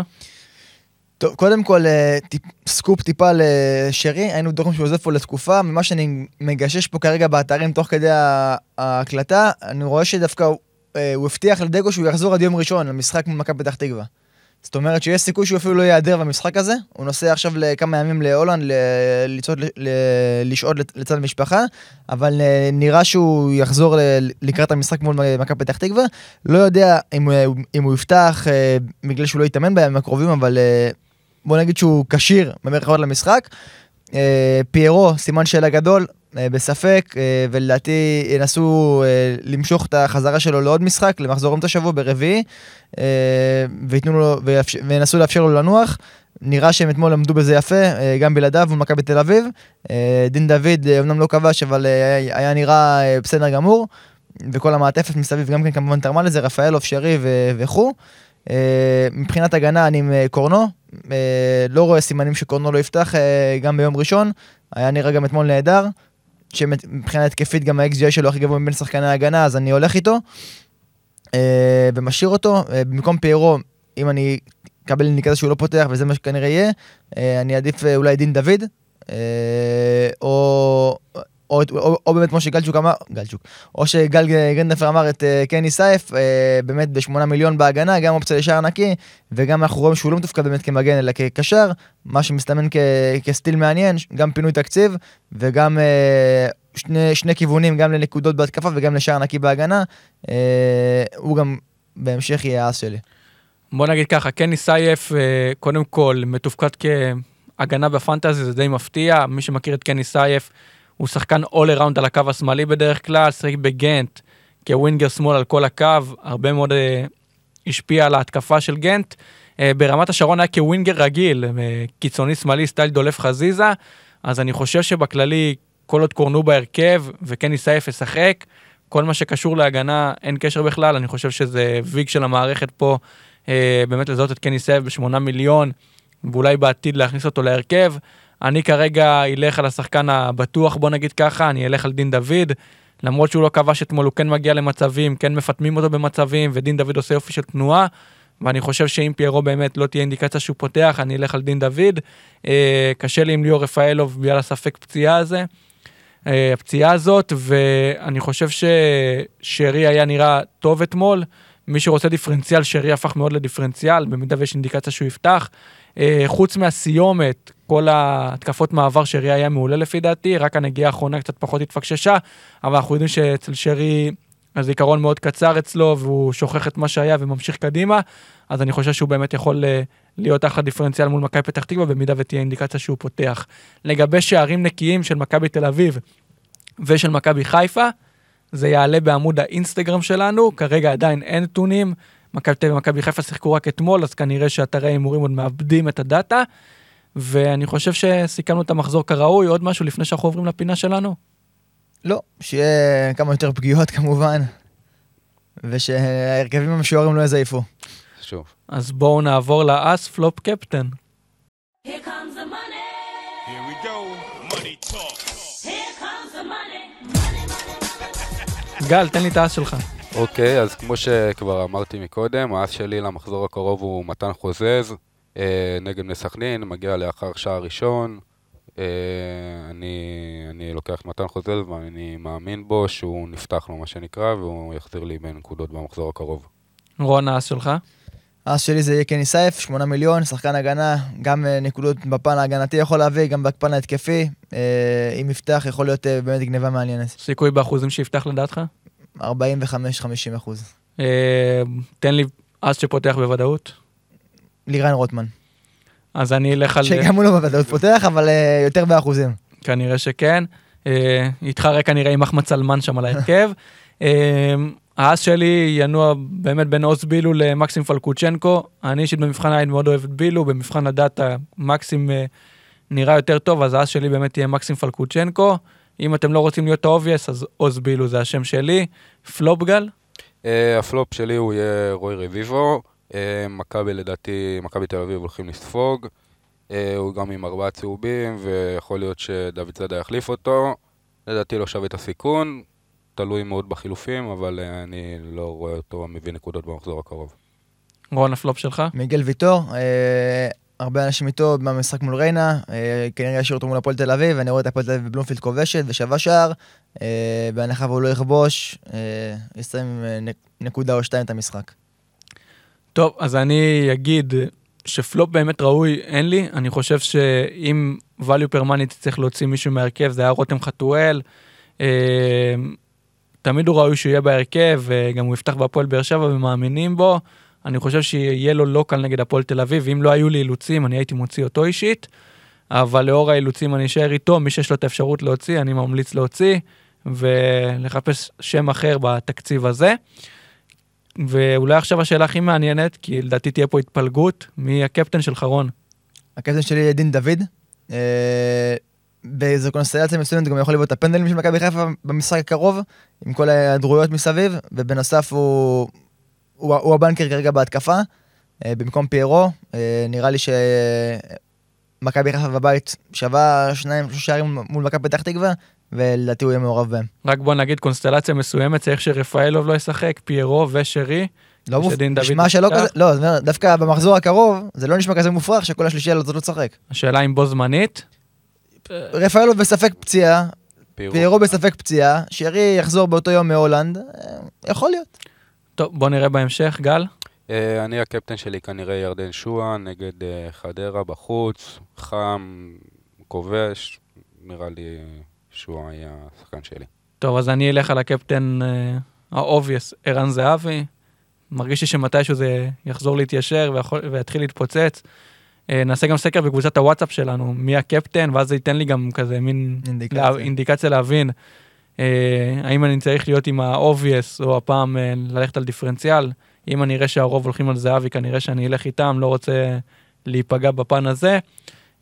טוב, קודם כל, אה, טיפ, סקופ טיפה לשרי, היינו בטוחים שהוא עוזב פה לתקופה, ממה שאני מגשש פה כרגע באתרים תוך כדי ההקלטה, אני רואה שדווקא הוא, אה, הוא הבטיח לדגו שהוא יחזור עד יום ראשון למשחק מול מכבי פתח תקווה. זאת אומרת שיש סיכוי שהוא אפילו לא ייעדר במשחק הזה, הוא נוסע עכשיו לכמה ימים להולנד לשהות לצ- לצד המשפחה, אבל אה, נראה שהוא יחזור לקראת המשחק מול מכבי פתח תקווה. לא יודע אם, אם הוא יפתח אה, בגלל שהוא לא יתאמן בימים הקרובים, אבל אה, בוא נגיד שהוא כשיר במרכאות למשחק. פיירו, סימן שאלה גדול, בספק, אה, ולדעתי ינסו אה, למשוך את החזרה שלו לעוד משחק, למחזור אמצע השבוע ברביעי, אה, ויתנו לו, וינסו לאפשר לו לנוח. נראה שהם אתמול עמדו בזה יפה, אה, גם בלעדיו מול מכבי תל אביב. אה, דין דוד אה, אמנם לא כבש, אבל אה, היה נראה אה, בסדר גמור. וכל המעטפת מסביב גם כן כמובן תרמה לזה, רפאלוב, שרי וכו'. אה, מבחינת הגנה אני עם אה, קורנו, אה, לא רואה סימנים שקורנו לא יפתח אה, גם ביום ראשון, היה נראה גם אתמול נהדר, שמבחינה התקפית גם ה-XGI שלו הכי גבוה מבין שחקני ההגנה, אז אני הולך איתו אה, ומשאיר אותו, אה, במקום פיירו, אם אני אקבל אינדיקציה שהוא לא פותח וזה מה שכנראה יהיה, אה, אני אעדיף אה, אולי דין דוד, אה, או... או, או, או באמת כמו שגלצ'וק אמר, גלצ'וק, או שגל גרנדפר אמר את uh, קני סייף, uh, באמת בשמונה מיליון בהגנה, גם אופציה לשער נקי, וגם אנחנו רואים שהוא לא מתופקד באמת כמגן אלא כקשר, מה שמסתמן כ, כסטיל מעניין, גם פינוי תקציב, וגם uh, שני, שני כיוונים, גם לנקודות בהתקפה וגם לשער נקי בהגנה, uh, הוא גם בהמשך יהיה האס שלי. בוא נגיד ככה, קני סייף, אה, קודם כל, מתופקד כהגנה בפנטזי, זה די מפתיע. מי שמכיר את קני סייף, הוא שחקן all around על הקו השמאלי בדרך כלל, שיחק בגנט, כווינגר שמאל על כל הקו, הרבה מאוד אה, השפיע על ההתקפה של גנט. אה, ברמת השרון היה כווינגר רגיל, אה, קיצוני שמאלי סטייל דולף חזיזה, אז אני חושב שבכללי, כל עוד קורנו בהרכב וקני סייף ישחק, כל מה שקשור להגנה אין קשר בכלל, אני חושב שזה ויג של המערכת פה, אה, באמת לזהות את קני סייף בשמונה מיליון, ואולי בעתיד להכניס אותו להרכב. אני כרגע אלך על השחקן הבטוח, בוא נגיד ככה, אני אלך על דין דוד. למרות שהוא לא כבש אתמול, הוא כן מגיע למצבים, כן מפטמים אותו במצבים, ודין דוד עושה יופי של תנועה. ואני חושב שאם פיירו באמת לא תהיה אינדיקציה שהוא פותח, אני אלך על דין דוד. אה, קשה לי עם ליאור רפאלוב בגלל הספק פציעה הזה, אה, הפציעה הזאת, ואני חושב ששרי היה נראה טוב אתמול. מי שרוצה דיפרנציאל, שרי הפך מאוד לדיפרנציאל, במידה ויש אינדיקציה שהוא יפתח. אה, חוץ מהסיומת, כל ההתקפות מעבר שרי היה מעולה לפי דעתי, רק הנגיעה האחרונה קצת פחות התפקששה, אבל אנחנו יודעים שאצל שרי הזיכרון מאוד קצר אצלו, והוא שוכח את מה שהיה וממשיך קדימה, אז אני חושב שהוא באמת יכול אה, להיות אחלה דיפרנציאל מול מכבי פתח תקווה, במידה ותהיה אינדיקציה שהוא פותח. לגבי שערים נקיים של מכבי תל אביב ושל מכבי חיפה, זה יעלה בעמוד האינסטגרם שלנו, כרגע עדיין אין נתונים. מכבי תל אביב ומכבי חיפה שיחקו רק אתמול, אז כנראה שאתרי ההימורים עוד מאבדים את הדאטה. ואני חושב שסיכמנו את המחזור כראוי, עוד משהו לפני שאנחנו עוברים לפינה שלנו? לא, שיהיה כמה יותר פגיעות כמובן, ושההרכבים המשוערים לא יזייפו. שוב. אז בואו נעבור לאס פלופ קפטן. <laughs> גל, תן לי את האס שלך. אוקיי, אז כמו שכבר אמרתי מקודם, האס שלי למחזור הקרוב הוא מתן חוזז נגד בני סכנין, מגיע לאחר שער ראשון. אה, אני, אני לוקח מתן חוזז ואני מאמין בו שהוא נפתח לו, מה שנקרא, והוא יחזיר לי בנקודות במחזור הקרוב. רון, האס שלך. האס שלי זה יהיה קני סייף, 8 מיליון, שחקן הגנה, גם אה, נקודות בפן ההגנתי יכול להביא, גם בפן ההתקפי. אה, אם יפתח יכול להיות אה, באמת גניבה מעניינת. סיכוי באחוזים שיפתח לדעתך? 45-50 אחוז. אה, תן לי אס שפותח בוודאות. לירן רוטמן. אז אני אלך על... שגם הוא לא בוודאות פותח, אבל אה, יותר באחוזים. כנראה שכן. אה, יתחרה כנראה עם אחמד סלמן שם על ההרכב. <laughs> אה, האס שלי ינוע באמת בין עוז בילו למקסים פלקושצ'נקו. אני אישית במבחן העין מאוד אוהב את בילו, במבחן הדאטה מקסים אה, נראה יותר טוב, אז האס שלי באמת יהיה מקסים פלקושצ'נקו. אם אתם לא רוצים להיות ה obvious, אז עוז בילו זה השם שלי. פלופ גל? הפלופ שלי הוא יהיה רוי רביבו. אה, מכבי לדעתי, מכבי תל אביב הולכים לספוג. אה, הוא גם עם ארבעה צהובים, ויכול להיות שדוד צדה יחליף אותו. לדעתי לא שווה את הסיכון, תלוי מאוד בחילופים, אבל אה, אני לא רואה אותו מביא נקודות במחזור הקרוב. רון, הפלופ שלך? מיגל ויטור, אה, הרבה אנשים איתו במשחק מול ריינה, אה, כנראה ישאיר אותו מול הפועל תל אביב, ואני רואה את הפועל תל אביב בבלומפילד כובשת ושווה שער, אה, בהנחה והוא לא יכבוש, אה, יסיים נק- נקודה או שתיים את המשחק. טוב, אז אני אגיד שפלופ באמת ראוי אין לי, אני חושב שאם value per money צריך להוציא מישהו מהרכב, זה היה רותם חתואל. אה, תמיד הוא ראוי שהוא יהיה בהרכב, וגם הוא יפתח בהפועל באר שבע ומאמינים בו. אני חושב שיהיה לו לא קל נגד הפועל תל אביב, ואם לא היו לי אילוצים, אני הייתי מוציא אותו אישית. אבל לאור האילוצים אני אשאר איתו, מי שיש לו את האפשרות להוציא, אני ממליץ להוציא, ולחפש שם אחר בתקציב הזה. ואולי עכשיו השאלה הכי מעניינת, כי לדעתי תהיה פה התפלגות, מי הקפטן של חרון? הקפטן שלי יהיה דין דוד. אה, באיזו קונסטלציה מסוימת גם יכול לבוא את הפנדלים של מכבי חיפה במשחק הקרוב, עם כל ההיעדרויות מסביב, ובנוסף הוא, הוא, הוא הבנקר כרגע בהתקפה, אה, במקום פיירו. אה, נראה לי שמכבי חיפה בבית שווה שניים, שלושה שערים מול מכבי פתח תקווה, ולדעתי הוא יהיה מעורב בהם. רק בוא נגיד קונסטלציה מסוימת, צריך שרפאלוב לא ישחק, פיירו ושרי. לא מופ... נשמע שלא. כזה, לא, זאת אומרת, דווקא במחזור הקרוב, זה לא נשמע כזה מופרך שכל השלישי הזאת לא תשחק. השאלה אם בו זמנית. רפאלוב בספק פציעה. פיירו בספק פציעה, שרי יחזור באותו יום מהולנד, אה, יכול להיות. טוב, בוא נראה בהמשך, גל. אה, אני הקפטן שלי כנראה ירדן שואה נגד אה, חדרה בחוץ, חם, כובש, נראה לי שואה יהיה השחקן שלי. טוב, אז אני אלך על הקפטן ה obvious, ערן זהבי. מרגיש לי שמתישהו זה יחזור להתיישר ויכול, ויתחיל להתפוצץ. אה, נעשה גם סקר בקבוצת הוואטסאפ שלנו, מי הקפטן, ואז זה ייתן לי גם כזה מין אינדיקציה. לה, אינדיקציה להבין אה, האם אני צריך להיות עם ה-obvious, או הפעם אה, ללכת על דיפרנציאל. אם אני אראה שהרוב הולכים על זהבי, כנראה שאני אלך איתם, לא רוצה להיפגע בפן הזה.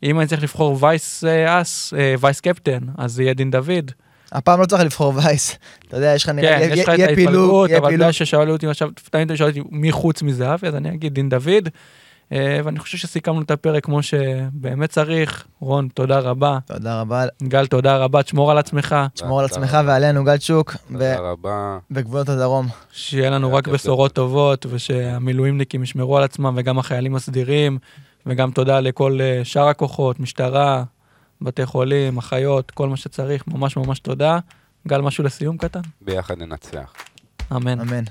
אם אני צריך לבחור וייס אה, אס, אה, וייס קפטן, אז זה יהיה דין דוד. הפעם לא צריך לבחור וייס. אתה יודע, יש לך נראה, כן, יהיה- יש לך את ההתפלגות, אבל פילוג. בגלל ששאלו אותי עכשיו, תמיד שואלים אותי מי חוץ מזהבי, אז אני אגיד דין דוד. אה, ואני חושב שסיכמנו את הפרק כמו שבאמת צריך. רון, תודה רבה. תודה רבה, גל, תודה רבה, תשמור על עצמך. תשמור על עצמך. ועלינו, גלצ'וק, ב- תודה רבה. בגבולות הדרום. שיהיה לנו רק בשורות טובות, ושהמילואימניקים ישמרו על עצמם, וגם החיילים הסדירים, וגם תודה לכל אה, שאר הכוחות, משטרה, בתי חולים, אחיות, כל מה שצריך, ממש ממש תודה. גל, משהו לסיום קטן? ביחד ננצח. אמן. אמן.